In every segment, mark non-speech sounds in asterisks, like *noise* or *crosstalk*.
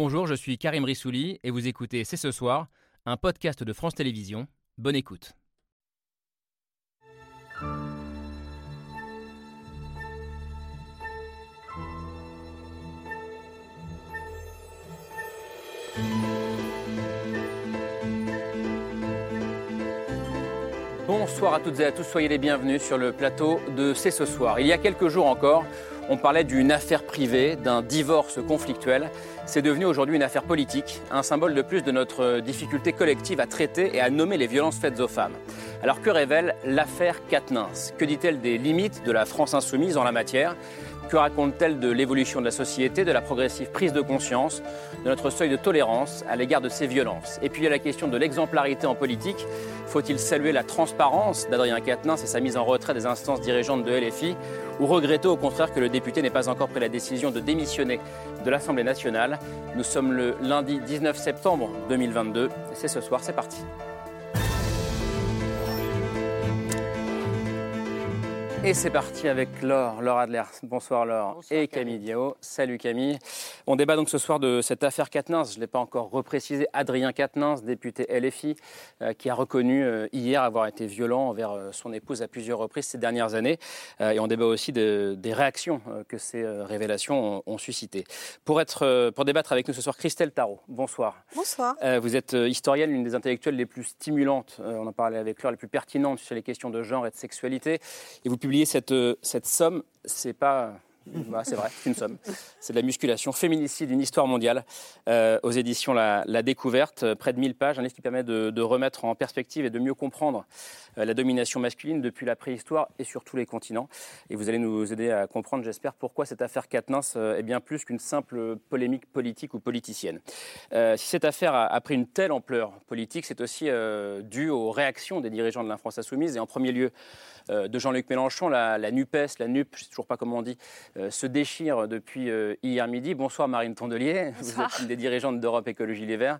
Bonjour, je suis Karim Rissouli et vous écoutez C'est ce soir, un podcast de France Télévisions. Bonne écoute. Bonsoir à toutes et à tous, soyez les bienvenus sur le plateau de C'est ce soir. Il y a quelques jours encore, on parlait d'une affaire privée, d'un divorce conflictuel. C'est devenu aujourd'hui une affaire politique, un symbole de plus de notre difficulté collective à traiter et à nommer les violences faites aux femmes. Alors que révèle l'affaire Katnins? Que dit-elle des limites de la France insoumise en la matière? Que raconte-t-elle de l'évolution de la société, de la progressive prise de conscience, de notre seuil de tolérance à l'égard de ces violences? Et puis il y a la question de l'exemplarité en politique. Faut-il saluer la transparence d'Adrien Quatennens et sa mise en retrait des instances dirigeantes de LFI Ou regretter au contraire que le député n'ait pas encore pris la décision de démissionner de l'Assemblée nationale? Nous sommes le lundi 19 septembre 2022. C'est ce soir, c'est parti. Et c'est parti avec Laure, Laure Adler. Bonsoir Laure. et Camille Diao. Salut Camille. On débat donc ce soir de cette affaire Katnins. Je ne l'ai pas encore reprécisé. Adrien Katnins, député LFI, euh, qui a reconnu euh, hier avoir été violent envers euh, son épouse à plusieurs reprises ces dernières années. et on débat aussi des réactions que ces révélations ont, suscité. Pour, être, pour débattre avec nous ce soir, Christelle Tarot. Bonsoir. Bonsoir. vous êtes historienne, l'une des intellectuelles les plus stimulantes, on en parlait avec Laure, les plus pertinentes sur les questions de genre et de sexualité. Et vous cette, euh, cette somme, c'est pas bah, c'est vrai, une somme. C'est de la musculation. Féminicide, une histoire mondiale, euh, aux éditions la, Découverte, euh, près de 1000 pages, un livre qui permet de, remettre en perspective et de mieux comprendre euh, la domination masculine depuis la préhistoire et sur tous les continents. Et vous allez nous aider à comprendre, j'espère, pourquoi cette affaire Katnins est bien plus qu'une simple polémique politique ou politicienne. si cette affaire a, pris une telle ampleur politique, c'est aussi dû aux réactions des dirigeants de la France insoumise et en premier lieu de Jean-Luc Mélenchon, la, la NUPES, la NUP, je ne sais toujours pas comment on dit, euh, se déchire depuis euh, hier midi. Bonsoir Marine Tondelier, vous êtes une des dirigeantes d'Europe Écologie Les Verts,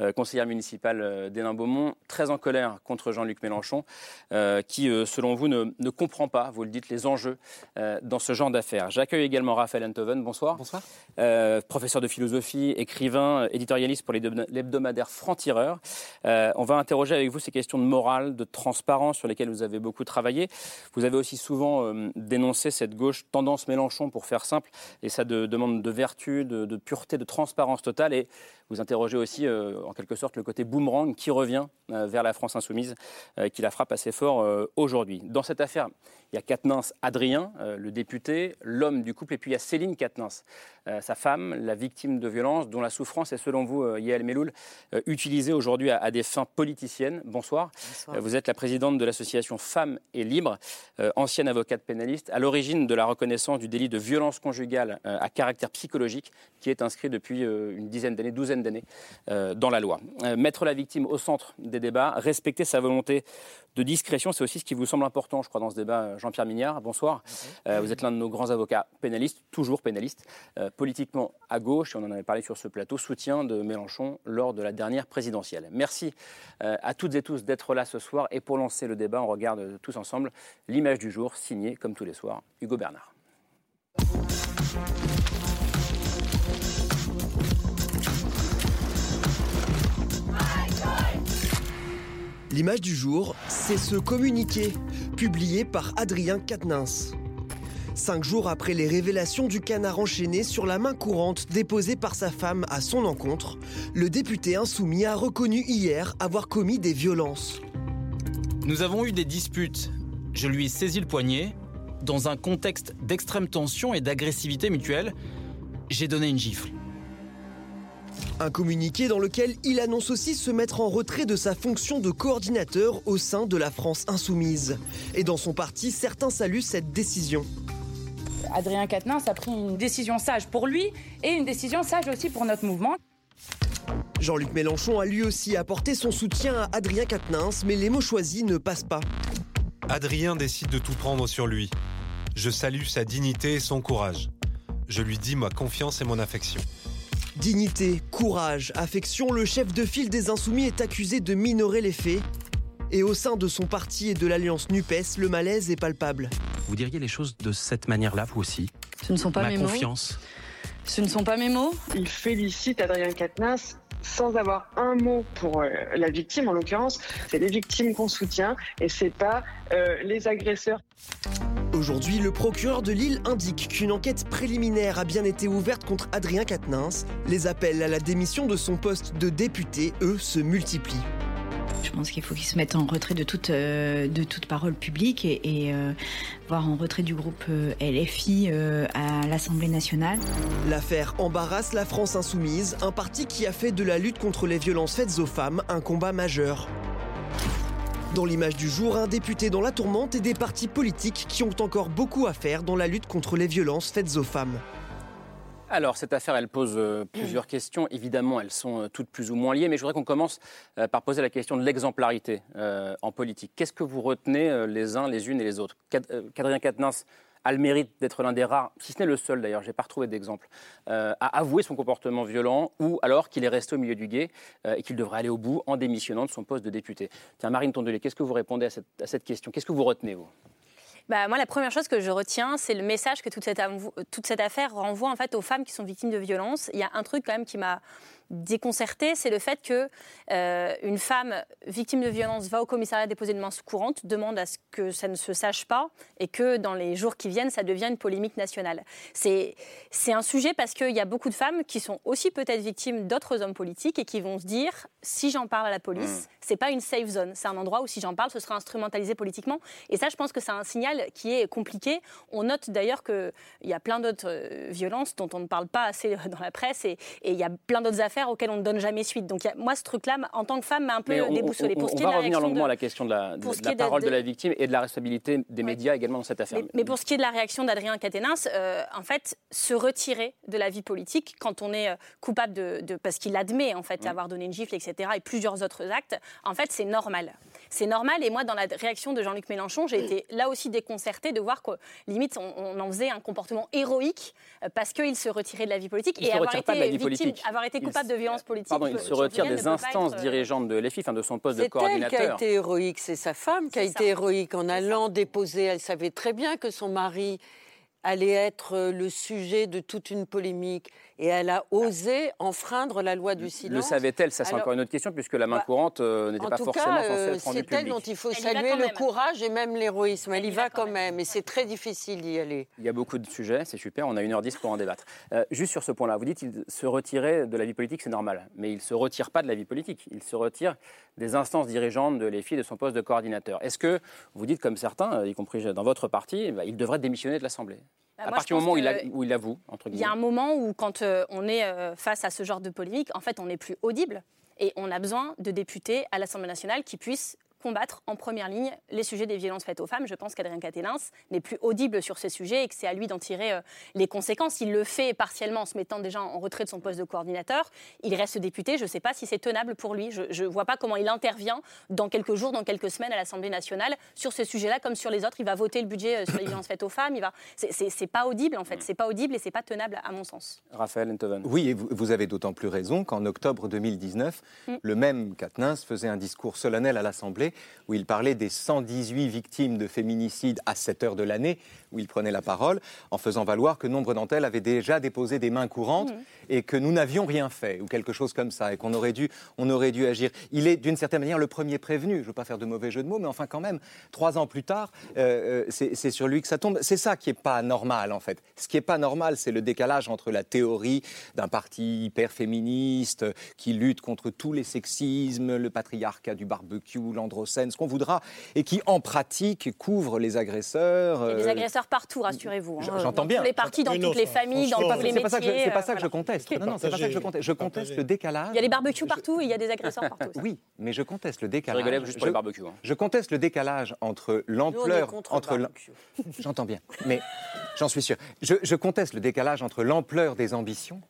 euh, conseillère municipale d'Hénin-Beaumont, très en colère contre Jean-Luc Mélenchon, qui, selon vous, ne, comprend pas, vous le dites, les enjeux dans ce genre d'affaires. J'accueille également Raphaël Enthoven, bonsoir. Bonsoir. professeur de philosophie, écrivain, éditorialiste pour l'hebdomadaire Franc-Tireur. on va interroger avec vous ces questions de morale, de transparence sur lesquelles vous avez beaucoup travaillé. Vous avez aussi souvent dénoncé cette gauche tendance Mélenchon pour faire simple, et ça demande de vertu, de, pureté, de transparence totale. Et vous interrogez aussi, euh, en quelque sorte, le côté boomerang qui revient euh, vers la France insoumise, euh, qui la frappe assez fort aujourd'hui. Dans cette affaire, il y a Katnins Adrien, le député, l'homme du couple, et puis il y a Céline Katnins, sa femme, la victime de violence, dont la souffrance est, selon vous, Yael Meloul, utilisée aujourd'hui à, des fins politiciennes. Bonsoir. vous êtes la présidente de l'association Femmes et Libres, ancienne avocate pénaliste, à l'origine de la reconnaissance du délit de violence conjugale à caractère psychologique, qui est inscrit depuis une dizaine d'années, douzaine d'années euh, dans la loi. Euh, mettre la victime au centre des débats, respecter sa volonté de discrétion, c'est aussi ce qui vous semble important, je crois, dans ce débat. Jean-Pierre Mignard, bonsoir. Euh, vous êtes l'un de nos grands avocats pénalistes, toujours pénalistes, politiquement à gauche, et on en avait parlé sur ce plateau, soutien de Mélenchon lors de la dernière présidentielle. Merci à toutes et tous d'être là ce soir. Et pour lancer le débat, on regarde tous ensemble l'image du jour, signée, comme tous les soirs, Hugo Bernard. L'image du jour, c'est ce communiqué publié par Adrien Quatennens. Cinq jours après les révélations du canard enchaîné sur la main courante déposée par sa femme à son encontre, le député insoumis a reconnu hier avoir commis des violences. Nous avons eu des disputes. Je lui ai saisi le poignet. Dans un contexte d'extrême tension et d'agressivité mutuelle, j'ai donné une gifle. Un communiqué dans lequel il annonce aussi se mettre en retrait de sa fonction de coordinateur au sein de la France insoumise. Et dans son parti, certains saluent cette décision. Adrien Quatennens a pris une décision sage pour lui et une décision sage aussi pour notre mouvement. Jean-Luc Mélenchon a lui aussi apporté son soutien à Adrien Quatennens, mais les mots choisis ne passent pas. Adrien décide de tout prendre sur lui. Je salue sa dignité et son courage. Je lui dis ma confiance et mon affection. Dignité, courage, affection, le chef de file des Insoumis est accusé de minorer les faits. Et au sein de son parti et de l'alliance NUPES, le malaise est palpable. Vous diriez les choses de cette manière-là, vous aussi Ce ne sont pas Ma mes confiance. Ce ne sont pas mes mots. Il félicite Adrien Quatennens sans avoir un mot pour euh, la victime, en l'occurrence, c'est les victimes qu'on soutient et c'est pas euh, les agresseurs. Aujourd'hui, le procureur de Lille indique qu'une enquête préliminaire a bien été ouverte contre Adrien Quatennens. Les appels à la démission de son poste de député, eux, se multiplient. Je pense qu'il faut qu'il se mette en retrait de toute, euh, de toute parole publique et, et euh, voire en retrait du groupe euh, LFI euh, à l'Assemblée nationale. L'affaire embarrasse la France insoumise, un parti qui a fait de la lutte contre les violences faites aux femmes un combat majeur. Dans l'image du jour, un député dans la tourmente et des partis politiques qui ont encore beaucoup à faire dans la lutte contre les violences faites aux femmes. Alors, cette affaire, elle pose euh, plusieurs questions. Évidemment, elles sont euh, toutes plus ou moins liées, mais je voudrais qu'on commence euh, par poser la question de l'exemplarité en politique. Qu'est-ce que vous retenez les uns, les unes et les autres? A le mérite d'être l'un des rares, si ce n'est le seul d'ailleurs, je n'ai pas retrouvé d'exemple, euh, à avouer son comportement violent ou alors qu'il est resté au milieu du guet euh, et qu'il devrait aller au bout en démissionnant de son poste de député. Tiens, Marine Tondelet, qu'est-ce que vous répondez à cette, à cette question? Qu'est-ce que vous retenez, vous? Bah, moi, la première chose que je retiens, c'est le message que toute cette, avou- toute cette affaire renvoie en fait aux femmes qui sont victimes de violences. Il y a un truc quand même qui m'a déconcertée, c'est le fait que euh, une femme victime de violence va au commissariat déposer une main courante, demande à ce que ça ne se sache pas et que dans les jours qui viennent, ça devienne une polémique nationale. C'est c'est un sujet parce qu'il y a beaucoup de femmes qui sont aussi peut-être victimes d'autres hommes politiques et qui vont se dire si j'en parle à la police, c'est pas une safe zone, c'est un endroit où si j'en parle, ce sera instrumentalisé politiquement. Et ça, je pense que c'est un signal qui est compliqué. On note d'ailleurs qu'il y a plein d'autres euh, violences dont on ne parle pas assez dans la presse et il y a plein d'autres affaires auxquelles on ne donne jamais suite. Donc a- moi, ce truc-là, en tant que femme, m'a un peu Mais on, déboussolée. on- Pour ce on qui est va revenir longuement de- à la question de la, de- la parole de, la victime et de la responsabilité des médias également dans cette affaire. Mais, mais pour ce qui est de la réaction d'Adrien Quatennens, euh, en fait, se retirer de la vie politique quand on est euh, coupable de, parce qu'il admet en fait avoir donné une gifle, etc. et plusieurs autres actes, en fait, c'est normal. C'est normal. Et moi, dans la réaction de Jean-Luc Mélenchon, j'ai été là aussi déconcertée de voir que limite on, on en faisait un comportement héroïque euh, parce qu'il se retirait de la vie politique Il et avoir été pas de la vie victime, politique. avoir été coupable de violences politiques. Pardon, il se retire des instances être, euh, dirigeantes de l'EFI, enfin de son poste de C'est elle qui a coordinateur. été héroïque, c'est sa femme qui a C'est été ça. héroïque en allant déposer. Elle savait très bien que son mari allait être euh, le sujet de toute une polémique et elle a osé enfreindre la loi du silence. Le savait-elle? Ça, c'est encore une autre question, puisque la main bah, courante euh, n'était pas forcément cas, censée euh, être rendue c'est elle dont il faut Elle saluer le courage et même l'héroïsme. Elle, Elle y va quand même, même. et c'est très difficile d'y aller. Il y a beaucoup de sujets, c'est super, on a 1h10 pour en débattre. Euh, juste sur ce point-là, vous dites qu'il se retirer de la vie politique, c'est normal. Mais il ne se retire pas de la vie politique, il se retire des instances dirigeantes de l'EFI, de son poste de coordinateur. Est-ce que vous dites, comme certains, euh, y compris dans votre parti, bah, il devrait démissionner de l'Assemblée? Bah, À moi, partir du moment où il, a- que où il avoue, entre Il y guillemets. a un moment où, quand euh, on est euh, face à ce genre de polémique, en fait, on n'est plus audible. Et on a besoin de députés à l'Assemblée nationale qui puissent combattre en première ligne les sujets des violences faites aux femmes. Je pense qu'Adrien Quatennens n'est plus audible sur ces sujets et que c'est à lui d'en tirer euh, les conséquences. Il le fait partiellement en se mettant déjà en retrait de son poste de coordinateur. Il reste député. Je ne sais pas si c'est tenable pour lui. Je ne vois pas comment il intervient dans quelques jours, dans quelques semaines à l'Assemblée nationale sur ce sujet-là comme sur les autres. Il va voter le budget euh, sur les violences faites aux femmes. Il va... c'est- pas audible en fait. C'est pas audible et c'est pas tenable à mon sens. Raphaël Enthoven. Oui, et vous, vous avez d'autant plus raison qu'en octobre 2019, Mm. le même Quatennens faisait un discours solennel à l'Assemblée où il parlait des 118 victimes de féminicide à cette heure de l'année, où il prenait la parole, en faisant valoir que nombre d'entre elles avaient déjà déposé des mains courantes et que nous n'avions rien fait, ou quelque chose comme ça, et qu'on aurait dû, on aurait dû agir. Il est d'une certaine manière le premier prévenu, je ne veux pas faire de mauvais jeu de mots, mais enfin quand même, trois ans plus tard, euh, euh, c'est sur lui que ça tombe. C'est ça qui n'est pas normal, en fait. Ce qui n'est pas normal, c'est le décalage entre la théorie d'un parti hyper féministe euh, qui lutte contre tous les sexismes, le patriarcat du barbecue, ce qu'on voudra, et qui en pratique couvre les agresseurs. Il y a des euh, agresseurs partout, rassurez-vous. hein. J'entends Dans bien. tous les partis, dans toutes les ça, familles, dans tous les je, métiers. c'est pas euh, ça que je voilà. conteste. Non, non, c'est pas ça que je conteste. Je conteste le décalage. Il y a les barbecues partout et il y a des agresseurs partout. Oui, mais je conteste le Je décalage. rigolais juste pour Je- les barbecues. hein. Je conteste le décalage entre l'ampleur, entre. *laughs* J'entends bien, mais j'en suis sûr. Je, je conteste le décalage entre l'ampleur des ambitions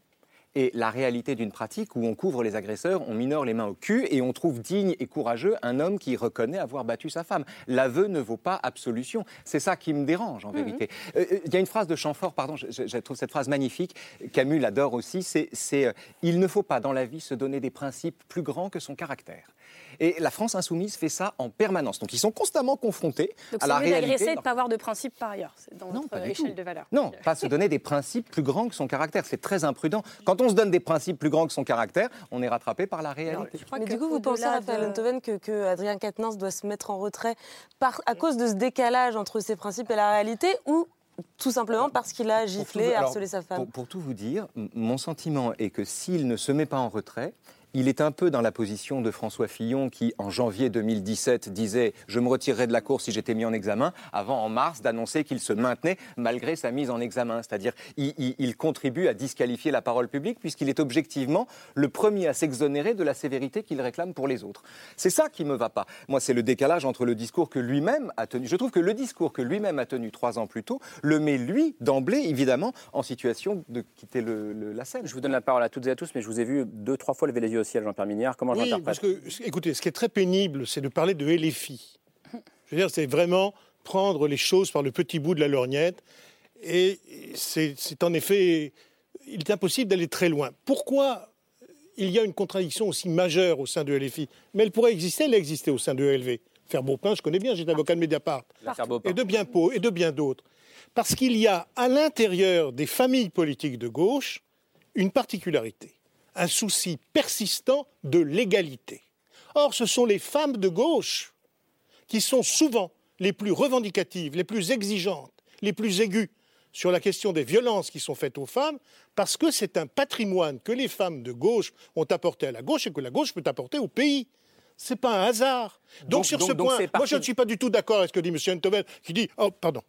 et la réalité d'une pratique où on couvre les agresseurs, on minore les mains au cul et on trouve digne et courageux un homme qui reconnaît avoir battu sa femme. L'aveu ne vaut pas absolution. C'est ça qui me dérange en vérité. Euh, euh, Il y a une phrase de Chamfort, pardon, je, je- je trouve cette phrase magnifique, Camus l'adore aussi, c'est c'est, euh, Il ne faut pas dans la vie se donner des principes plus grands que son caractère ». Et la France insoumise fait ça en permanence. Donc ils sont constamment confrontés Donc à c'est la réalité. et de ne pas avoir de principe par ailleurs. C'est dans Non, notre échelle tout. de valeur. Non, pas se donner des principes plus grands que son caractère. C'est très imprudent. Quand on se donne des principes plus grands que son caractère, on est rattrapé par la réalité. Mais du coup, vous pensez, Raphaël Enthoven, que, que Adrien Quatennens doit se mettre en retrait par, à cause de ce décalage entre ses principes et la réalité ou tout simplement parce qu'il a giflé tout- et alors, harcelé sa femme? Pour, pour tout vous dire, mon sentiment est que s'il ne se met pas en retrait, il est un peu dans la position de François Fillon qui, en janvier 2017, disait « je me retirerai de la course si j'étais mis en examen », avant en mars d'annoncer qu'il se maintenait malgré sa mise en examen. C'est-à-dire il, contribue à disqualifier la parole publique puisqu'il est objectivement le premier à s'exonérer de la sévérité qu'il réclame pour les autres. C'est ça qui me va pas. Moi, c'est le décalage entre le discours que lui-même a tenu. Je trouve que le discours que lui-même a tenu trois ans plus tôt le met, lui, d'emblée, évidemment, en situation de quitter la scène. Je vous donne la parole à toutes et à tous, mais je vous ai vu deux, trois fois lever les yeux au ciel, Jean-Pierre Mignard. Comment Oui, j'interprète parce que, écoutez, ce qui est très pénible, c'est de parler de LFI. Je veux dire, c'est vraiment prendre les choses par le petit bout de la lorgnette. Et c'est c'est en effet, il est impossible d'aller très loin. Pourquoi il y a une contradiction aussi majeure au sein de LFI Mais elle pourrait exister, elle a existé au sein de ELV. Faire Beaupin, je connais bien, j'étais avocat de Mediapart. Et de bien Pau, et de bien d'autres. Parce qu'il y a à l'intérieur des familles politiques de gauche une particularité, un souci persistant de l'égalité. Or, ce sont les femmes de gauche qui sont souvent les plus revendicatives, les plus exigeantes, les plus aiguës sur la question des violences qui sont faites aux femmes, parce que c'est un patrimoine que les femmes de gauche ont apporté à la gauche et que la gauche peut apporter au pays. C'est pas un hasard. Donc, Donc- sur donc- ce donc point, moi parti- je ne suis pas du tout d'accord avec ce que dit M. Enthoven, qui dit oh pardon,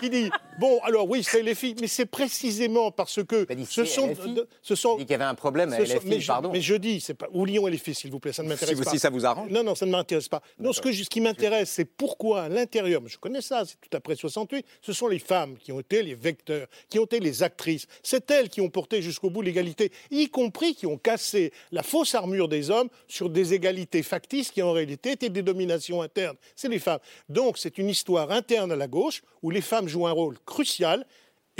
qui, dit, bon alors oui c'est les filles, mais c'est précisément parce que ce sont, LFI. ce sont Il dit qu'il y avait un problème à ce sont- LFI, mais, je, pardon. mais je dis, c'est pas. Ou Lyon et les filles, s'il vous plaît, ça ne m'intéresse Si- pas. si ça vous arrange. Non, non, ça ne m'intéresse pas. Non, ce, que, ce qui m'intéresse, c'est pourquoi à l'intérieur, mais je connais ça, c'est tout après 68, ce sont les femmes qui ont été les vecteurs, qui ont été les actrices. C'est elles qui ont porté jusqu'au bout l'égalité, y compris qui ont cassé la fausse armure des hommes sur des égalités factices qui en réalité étaient des dominations internes. C'est les femmes. Donc c'est une histoire interne à la gauche où les femmes jouent un rôle crucial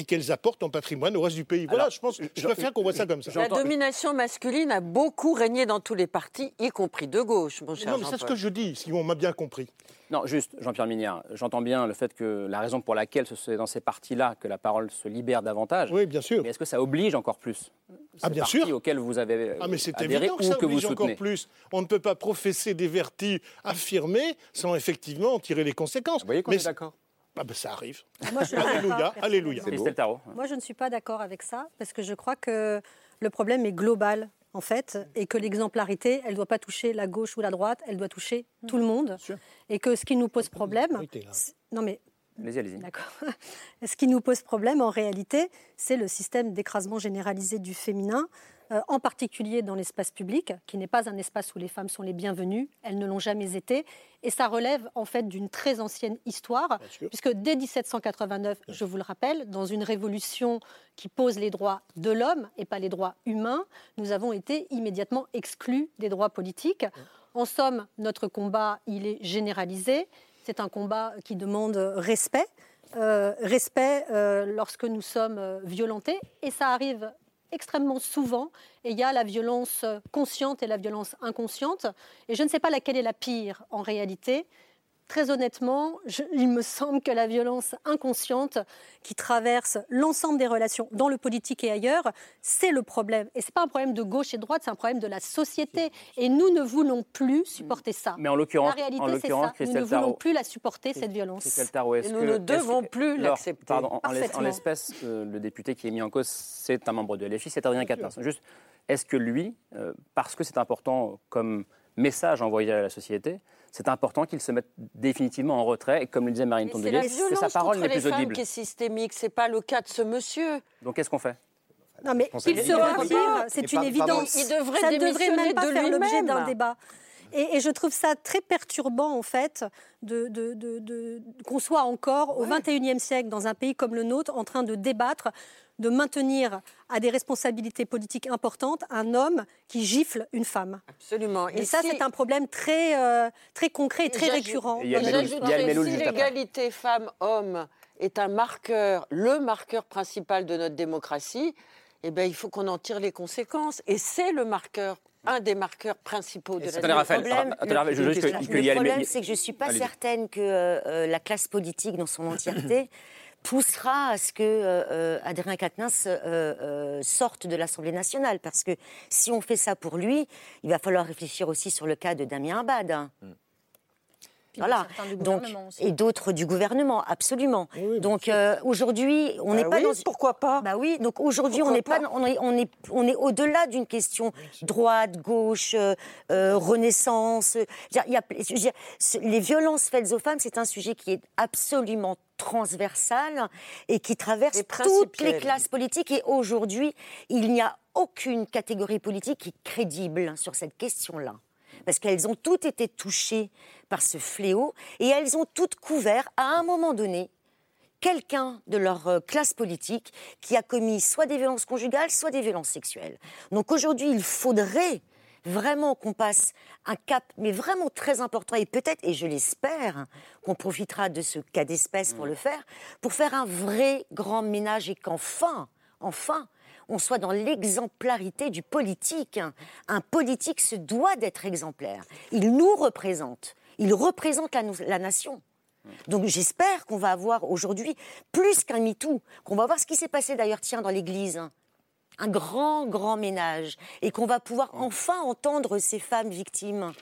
et qu'elles apportent en patrimoine au reste du pays. Voilà, Alors, je pense, je préfère qu'on voit ça comme ça. La domination masculine a beaucoup régné dans tous les partis, y compris de gauche, mon cher Non, mais c'est ce que je dis, si on m'a bien compris. Non, juste, Jean-Pierre Mignard, j'entends bien le fait que la raison pour laquelle ce- c'est dans ces partis-là que la parole se libère davantage. Oui, bien sûr. Mais est-ce que ça oblige encore plus Ah, bien partis sûr. auxquels vous avez Ah, mais c'est adhéré évident que ou ça que vous oblige encore soutenez plus. On ne peut pas professer des vertus affirmées sans effectivement en tirer les conséquences. Vous voyez qu'on est d'accord ah ben, Ça arrive. Moi, je *laughs* alléluia, pas- alléluia. Christelle Tarot. Moi, je ne suis pas d'accord avec ça, parce que je crois que le problème est global, en fait, et que l'exemplarité, elle ne doit pas toucher la gauche ou la droite, elle doit toucher tout le monde. Et que ce qui nous pose problème. Non, mais Allez-y, allez-y. D'accord. *laughs* Ce qui nous pose problème, en réalité, c'est le système d'écrasement généralisé du féminin, euh, en particulier dans l'espace public, qui n'est pas un espace où les femmes sont les bienvenues. Elles ne l'ont jamais été. Et ça relève, en fait, d'une très ancienne histoire, puisque dès 1789, je vous le rappelle, dans une révolution qui pose les droits de l'homme et pas les droits humains, nous avons été immédiatement exclus des droits politiques. En somme, notre combat, il est généralisé. C'est un combat qui demande respect. Euh, respect euh, lorsque nous sommes violentés. Et ça arrive extrêmement souvent. Et il y a la violence consciente et la violence inconsciente. Et je ne sais pas laquelle est la pire en réalité. Très honnêtement, je- il me semble que la violence inconsciente qui traverse l'ensemble des relations dans le politique et ailleurs, c'est le problème. Et ce n'est pas un problème de gauche et de droite, c'est un problème de la société. Et nous ne voulons plus supporter ça. Mais en l'occurrence- la réalité, c'est ça. Nous ne voulons Tarot- plus la supporter, cette violence. Tarot, Et nous que- ne devons que- plus Alors, l'accepter. Pardon, en- l'espèce, euh, le député qui est mis en cause, c'est un membre de LFI, c'est Adrien Quatennens. Juste, est-ce que lui, euh, parce que c'est important comme message envoyé à la société, c'est important qu'il se mette définitivement en retrait et comme le disait Marine C'est Tondelier, sa parole n'est les plus femmes audible. qui est systémique. C'est pas le cas de ce monsieur. Donc qu'est-ce qu'on fait? Non, mais il se retire, c'est une évidence. il devrait ça ne devrait même pas de faire l'objet d'un débat. Et, et je trouve ça très perturbant, en fait, de, de- de- de- qu'on soit encore au XXIe siècle, dans un pays comme le nôtre, en train de débattre de maintenir à des responsabilités politiques importantes un homme qui gifle une femme. Absolument. Et, ça, c'est un problème très, euh, très concret et très j'ajoute- récurrent. et j'ajouterais, si l'égalité femmes-hommes est un marqueur, le marqueur principal de notre démocratie, eh ben, il faut qu'on en tire les conséquences. Et c'est le marqueur, un des marqueurs principaux de la Attendez, Raphaël, problème, attendez, Raphaël, je veux juste que- le qu'il y ait le- problème, c'est que je ne suis pas certaine que euh, euh, la classe politique dans son entièreté *clears throat* poussera à ce que euh, euh, Adrien Quatennens euh, euh, sorte de l'Assemblée nationale. Parce que si on fait ça pour lui, il va falloir réfléchir aussi sur le cas de Damien Abad. hein. Puis de Voilà. Donc, et d'autres du gouvernement, absolument. Donc euh, aujourd'hui, on n'est Bah pas oui, dans. Pourquoi pas? Bah oui. Donc aujourd'hui, on n'est pas, pas? on est, on est, on est au-delà d'une question droite, gauche, euh, renaissance. Il y a- les violences faites aux femmes, c'est un sujet qui est absolument transversal et qui traverse Et toutes les classes politiques. Et aujourd'hui, il n'y a aucune catégorie politique qui est crédible sur cette question-là. Parce qu'elles ont toutes été touchées par ce fléau et elles ont toutes couvert, à un moment donné, quelqu'un de leur euh, classe politique qui a commis soit des violences conjugales, soit des violences sexuelles. Donc aujourd'hui, il faudrait vraiment qu'on passe un cap, mais vraiment très important, et peut-être, et je l'espère, qu'on profitera de ce cas d'espèce pour le faire, pour faire un vrai grand ménage et qu'enfin, enfin, on soit dans l'exemplarité du politique. Un politique se doit d'être exemplaire. Il nous représente. Il représente la, la nation. Donc j'espère qu'on va avoir aujourd'hui plus qu'un MeToo, qu'on va voir ce qui s'est passé d'ailleurs, tiens, dans l'Église. Un grand, grand ménage. Et qu'on va pouvoir enfin entendre ces femmes victimes.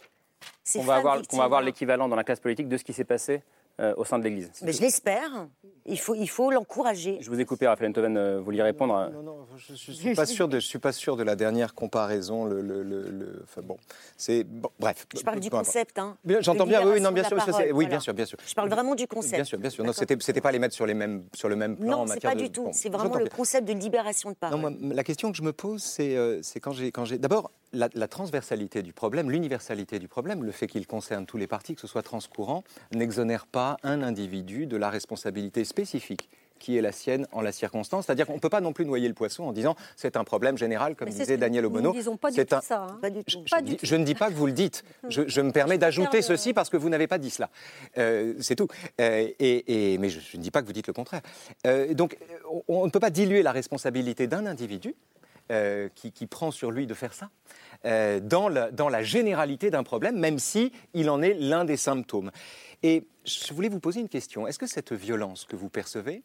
Ces On va avoir, victimes. va avoir l'équivalent dans la classe politique de ce qui s'est passé euh, au sein de l'Église. Mais je l'espère. Il faut, il faut l'encourager. Je vous ai coupé, Raphaël Enthoven, euh, vous vouliez répondre à- Je suis pas sûr de, je suis pas sûr de la dernière comparaison. Le, le- le- le- enfin, bon, c'est bon, bref. Je parle du concept. Hein, J'entends bien, oui, non, bien sûr, parole, oui, voilà. bien sûr, bien sûr. Je parle vraiment du concept. Bien sûr, bien sûr. Non, c'était, c'était pas les mettre sur les mêmes, sur le même plan en Non, c'est matière pas de. du tout. bon, c'est vraiment le concept de libération de parole. Non, moi, la question que je me pose, c'est euh, c'est quand j'ai. Quand j'ai D'abord, la, la transversalité du problème, l'universalité du problème, le fait qu'il concerne tous les partis, que ce soit transcourant, n'exonère pas un individu de la responsabilité spécifique qui est la sienne en la circonstance. C'est-à-dire qu'on ne peut pas non plus noyer le poisson en disant c'est un problème général, comme disait ce que Daniel nous Obono. ne disons pas du C'est tout un- ça. hein. Pas du tout. je, Pas dis- du tout. je ne dis pas que vous le dites. Je, je me permets d'ajouter ceci parce que vous n'avez pas dit cela. Euh, c'est tout. Euh, et, et- mais je, je ne dis pas que vous dites le contraire. Euh, donc, on, on ne peut pas diluer la responsabilité d'un individu euh, qui, qui prend sur lui de faire ça euh, dans, la, dans la généralité d'un problème, même si il en est l'un des symptômes. Et je voulais vous poser une question. Est-ce que cette violence que vous percevez,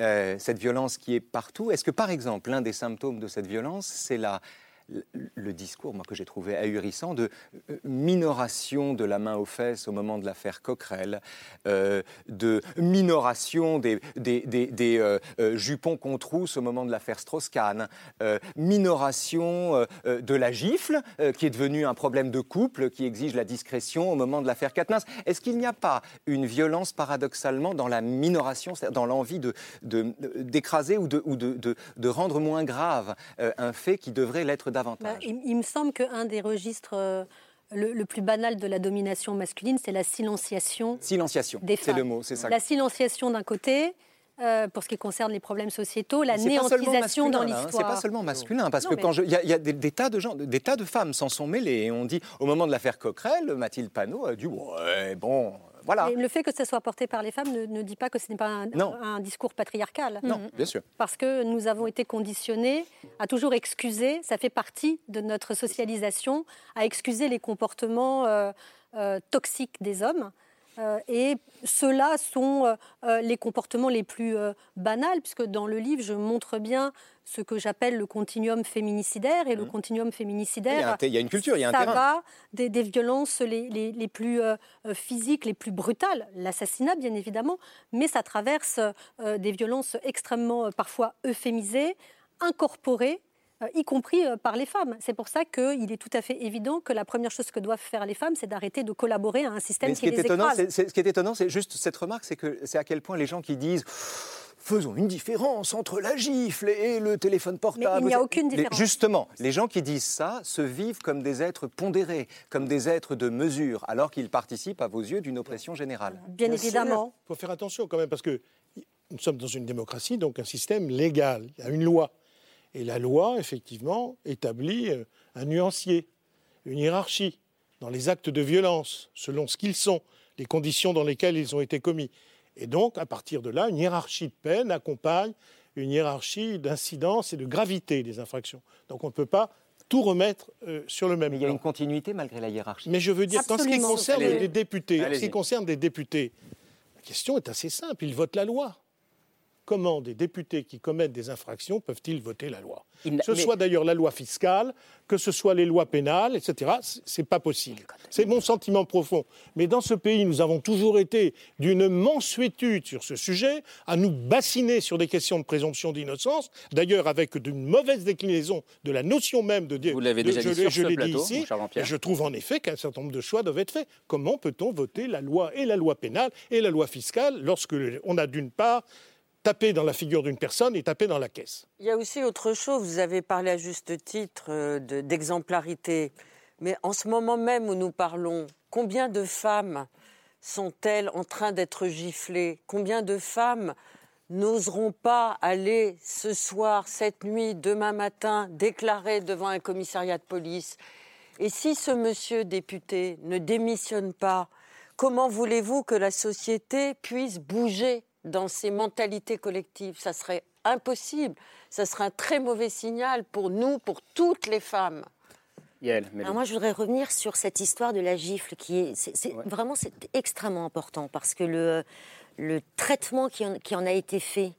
euh, cette violence qui est partout, est-ce que par exemple l'un des symptômes de cette violence, c'est la, le, discours moi, que j'ai trouvé ahurissant de euh, minoration de la main aux fesses au moment de l'affaire Coquerel, euh, de minoration des, euh, jupons qu'on trousse au moment de l'affaire Strauss-Kahn, minoration de la gifle, qui est devenue un problème de couple, qui exige la discrétion au moment de l'affaire Quatennens. Est-ce qu'il n'y a pas une violence paradoxalement dans la minoration, dans l'envie de- de- d'écraser ou, de, rendre moins grave un fait qui devrait l'être Bah, il, il me semble qu'un des registres euh, le, le plus banal de la domination masculine, c'est la silenciation Silenciation, c'est le mot, c'est ça. La silenciation d'un côté, euh, pour ce qui concerne les problèmes sociétaux, la néantisation dans là, hein, l'histoire. C'est pas seulement masculin, parce Non, que mais- quand je- il y a, il y a des, des tas de gens, des tas de femmes s'en sont mêlées. Et on dit, au moment de l'affaire Coquerel, Mathilde Panot a dit, ouais, bon, voilà. Et le fait que ça soit porté par les femmes ne, ne dit pas que ce n'est pas un, discours patriarcal. Non, bien sûr. Parce que nous avons été conditionnés à toujours excuser, ça fait partie de notre socialisation, à excuser les comportements euh, euh, toxiques des hommes. Euh, et ceux-là sont euh, euh, les comportements les plus euh, banals, puisque dans le livre, je montre bien ce que j'appelle le continuum féminicidaire. Et le continuum féminicidaire, Mmh. Il y a un te- il y a une culture, il y a un ça terrain. va des, des violences les, les- les plus physiques, les plus brutales, l'assassinat bien évidemment, mais ça traverse des violences extrêmement parfois euphémisées, incorporées, y compris euh, par les femmes. C'est pour ça qu'il est tout à fait évident que la première chose que doivent faire les femmes, c'est d'arrêter de collaborer à un système Mais ce qui, qui est les étonnant, écrase. c'est- c'est- ce qui est étonnant, c'est juste cette remarque, c'est que c'est à quel point les gens qui disent faisons une différence entre la gifle et le téléphone portable. il n'y a aucune Les- différence. justement, les gens qui disent ça se vivent comme des êtres pondérés, comme des êtres de mesure, alors qu'ils participent à vos yeux d'une oppression générale. Bien évidemment. Il faut faire attention quand même parce que nous sommes dans une démocratie, donc un système légal. Il y a une loi. Et la loi, effectivement, établit euh, un nuancier, une hiérarchie dans les actes de violence, selon ce qu'ils sont, les conditions dans lesquelles ils ont été commis. Et donc, à partir de là, une hiérarchie de peine accompagne une hiérarchie d'incidence et de gravité des infractions. Donc on ne peut pas tout remettre euh, sur le même Mais il y a une continuité malgré la hiérarchie. Mais je veux dire, en ce qui Absolument. concerne Allez-y. les députés, en ce Allez-y. qui concerne les députés, la question est assez simple. Ils votent la loi. Comment des députés qui commettent des infractions peuvent-ils voter la loi? Que ce mais- soit d'ailleurs la loi fiscale, que ce soit les lois pénales, etc. c- C'est pas possible. C'est mon sentiment profond. Mais dans ce pays, nous avons toujours été d'une mansuétude sur ce sujet, à nous bassiner sur des questions de présomption d'innocence, d'ailleurs avec d'une mauvaise déclinaison de la notion même de Vous l'avez déjà je dit l'ai- sur je ce l'ai plateau, dit ici, et je trouve en effet qu'un certain nombre de choix doivent être faits. Comment peut-on voter la loi et la loi pénale et la loi fiscale lorsque on a d'une part tapé dans la figure d'une personne et tapé dans la caisse Il y a aussi autre chose. Vous avez parlé à juste titre euh, de- d'exemplarité. Mais en ce moment même où nous parlons, combien de femmes sont-elles en train d'être giflées? Combien de femmes n'oseront pas aller ce soir, cette nuit, demain matin, déclarer devant un commissariat de police? Et si ce monsieur député ne démissionne pas, comment voulez-vous que la société puisse bouger? Dans ses mentalités collectives Ça serait impossible. Ça serait un très mauvais signal pour nous, pour toutes les femmes. Yael, mais Alors moi, je voudrais revenir sur cette histoire de la gifle qui est, vraiment c'est extrêmement important parce que le, le traitement qui en, qui en a été fait,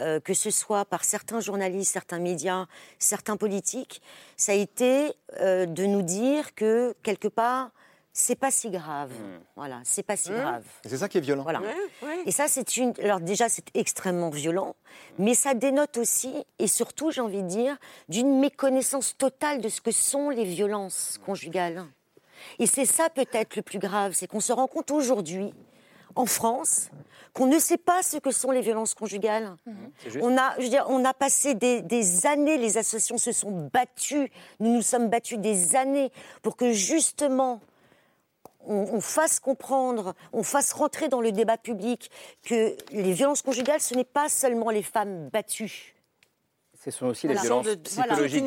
euh, que ce soit par certains journalistes, certains médias, certains politiques, ça a été euh, de nous dire que quelque part c'est pas si grave. Voilà, c'est pas si Mmh. grave. C'est ça qui est violent. Voilà. Et ça, c'est une. Alors déjà, c'est extrêmement violent, mais ça dénote aussi, et surtout, j'ai envie de dire, d'une méconnaissance totale de ce que sont les violences conjugales. Et c'est ça peut-être le plus grave, c'est qu'on se rend compte aujourd'hui, en France, qu'on ne sait pas ce que sont les violences conjugales. C'est juste. On a, je veux dire, on a passé des, des années, les associations se sont battues, nous nous sommes battus des années pour que justement on, on fasse comprendre, on fasse rentrer dans le débat public que les violences conjugales, ce n'est pas seulement les femmes battues. ce sont aussi Voilà. les violences psychologiques.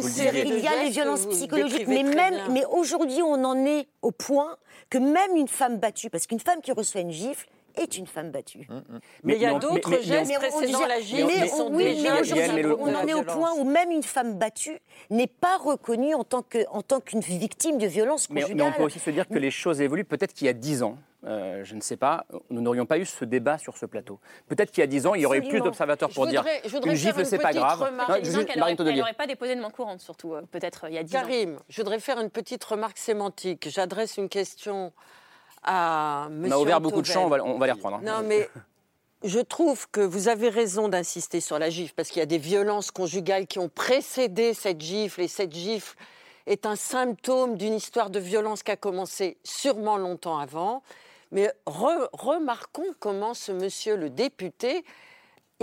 Il y a les violences psychologiques, mais très même, bien. mais aujourd'hui, on en est au point que même une femme battue, parce qu'une femme qui reçoit une gifle est une femme battue. Mais il y a d'autres gestes disait- la gifle qui sont oui, déjà mais on en est au point où même une femme battue n'est pas reconnue en tant que- en tant qu'une victime de violence Mais, conjugale. mais on peut aussi se dire que les choses évoluent. Peut-être qu'il y a 10 ans, euh, je ne sais pas, nous n'aurions pas eu ce débat sur ce plateau. Peut-être qu'il y a 10 ans, il y aurait eu plus d'observateurs pour dire voudrais- je voudrais une faire gifle, une c'est pas petite grave. remarque. Non, Marine n'aurait pas déposé de main courante, surtout, euh, peut-être il y a 10 ans. Karim, je voudrais faire une petite remarque sémantique. J'adresse une question à On a ouvert beaucoup de champs, on va, on va les reprendre. hein. Non, mais je trouve que vous avez raison d'insister sur la gifle, parce qu'il y a des violences conjugales qui ont précédé cette gifle, et cette gifle est un symptôme d'une histoire de violence qui a commencé sûrement longtemps avant. Mais re- remarquons comment ce monsieur, le député,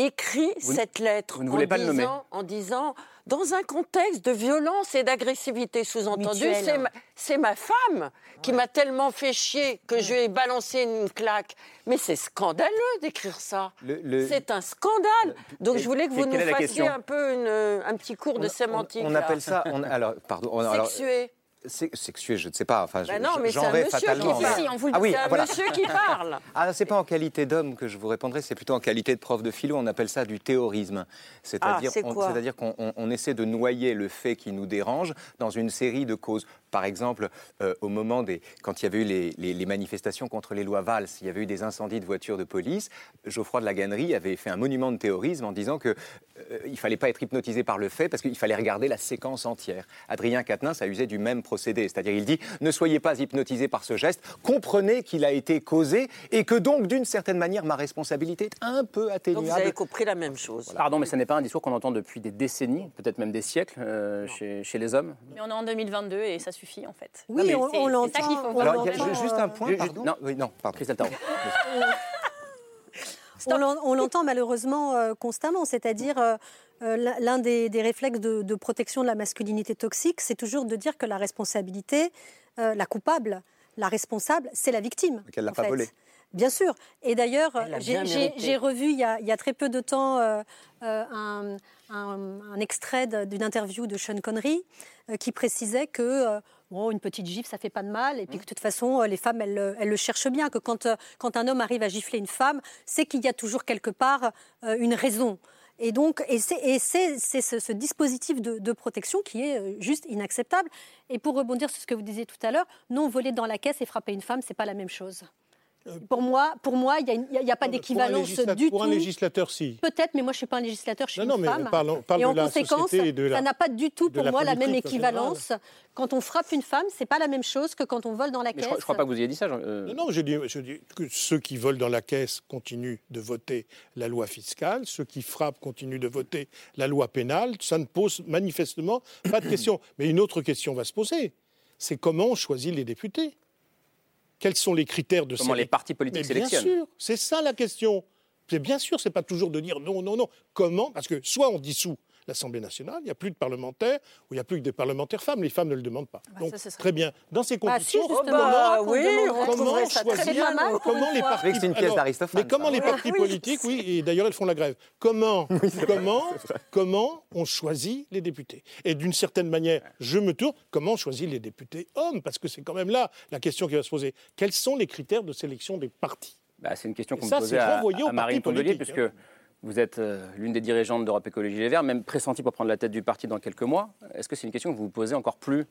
écrit Vous cette lettre vous ne en, pas disant, en disant, dans un contexte de violence et d'agressivité, sous-entendu, Mutuelle. c'est ma, c'est ma femme qui m'a tellement fait chier que je lui ai balancé une claque. Mais c'est scandaleux d'écrire ça. Le- le- C'est un scandale. Donc je voulais que vous nous fassiez un peu une- un petit cours de sémantique. On appelle ça. on- alors, pardon. on- alors, Sexué. C'est- sexué, je ne sais pas. Enfin, Bah non, mais c'est un monsieur qui fatalement. parle. mais- Si, on ah oui, c'est un voilà. monsieur qui parle. *laughs* Ah, c'est pas en qualité d'homme que je vous répondrai, c'est plutôt en qualité de prof de philo. On appelle ça du théorisme. C'est-à-dire Ah, qu'on on- on essaie de noyer le fait qui nous dérange dans une série de causes. Par exemple, euh, au moment des. Quand il y avait eu les, les- les manifestations contre les lois Valls, il y avait eu des incendies de voitures de police. Geoffroy de la Gannerie avait fait un monument de théorisme en disant que euh, il fallait pas être hypnotisé par le fait parce qu'il fallait regarder la séquence entière. Adrien Quatennens a usé du même procédé, c'est-à-dire il dit ne soyez pas hypnotisé par ce geste, comprenez qu'il a été causé et que donc d'une certaine manière ma responsabilité est un peu Donc vous atténuable. avez compris la même chose. Pardon, mais ce n'est pas un discours qu'on entend depuis des décennies, peut-être même des siècles, euh, chez, chez les hommes. Mais on est en 2022 et ça suffit en fait. Oui, C'est- on- c'est- on c'est l'entend, ça qu'il faut on voir. Alors, il y a l'entend, ju- juste un point, Juste- pardon. non. Oui, non, pardon. Christelle Tarot. *laughs* On l'en- on l'entend malheureusement euh, constamment, c'est-à-dire euh, euh, l'un des, des réflexes de, de protection de la masculinité toxique, c'est toujours de dire que la responsabilité, euh, la coupable, la responsable, c'est la victime. Qu'elle l'a en pas fait. volé. Bien sûr. Et d'ailleurs, j'ai- revu il y, a, il y a très peu de temps euh, euh, un, un- un extrait d'une interview de Sean Connery euh, qui précisait que bon, une petite gifle, ça fait pas de mal, et puis que de toute façon, les femmes, elles, le- elles le cherchent bien, que quand, quand un homme arrive à gifler une femme, c'est qu'il y a toujours quelque part une raison. Et donc, et c'est ce, ce dispositif de, de protection qui est juste inacceptable. Et pour rebondir sur ce que vous disiez tout à l'heure, non, voler dans la caisse et frapper une femme, c'est pas la même chose. Pour moi, pour moi, il n'y a, pas Pour d'équivalence du Pour tout. un législateur, si. Peut-être, mais moi je suis pas un législateur, je suis Non, non, une mais femme. on parle- on parle et de en la conséquence, société et de la- ça n'a pas du tout de pour la moi la même équivalence. Quand on frappe une femme, c'est pas la même chose que quand on vole dans la Mais caisse. je, crois, je crois pas que vous ayez dit ça. Euh, Non, non, je dis, je dis que ceux qui volent dans la caisse continuent de voter la loi fiscale, ceux qui frappent continuent de voter la loi pénale. Ça ne pose manifestement pas de *coughs* question. Mais une autre question va se poser c'est comment on choisit les députés? Quels sont les critères de Comment les partis politiques Mais bien sélectionnent. sûr, c'est ça la question. Bien sûr, c'est pas toujours de dire non, non, non. Comment? Parce que soit on dissout l'Assemblée nationale, il n'y a plus de parlementaires, ou il n'y a plus que des parlementaire femmes. Les femmes ne le demandent pas. Donc, ça, ce serait- très bien. Dans ces Bah, si, conditions, bah, oui, comment très choisir comment les partis une pièce d'Aristophane, Mais comment ça. les partis politiques, oui, et d'ailleurs elles font la grève. Comment, comment, comment on choisit les députés? Et d'une certaine manière, je me tourne. Comment on choisit les députés hommes? Parce que c'est quand même là la question qui va se poser. Quels sont les critères de sélection des partis? Bah, c'est une question qu'on me posait à, à Marine Tondelier, politiques, puisque vous êtes euh, l'une des dirigeantes d'Europe Écologie Les Verts, même pressentie pour prendre la tête du parti dans quelques mois. Est-ce que c'est une question que vous vous posez encore plus?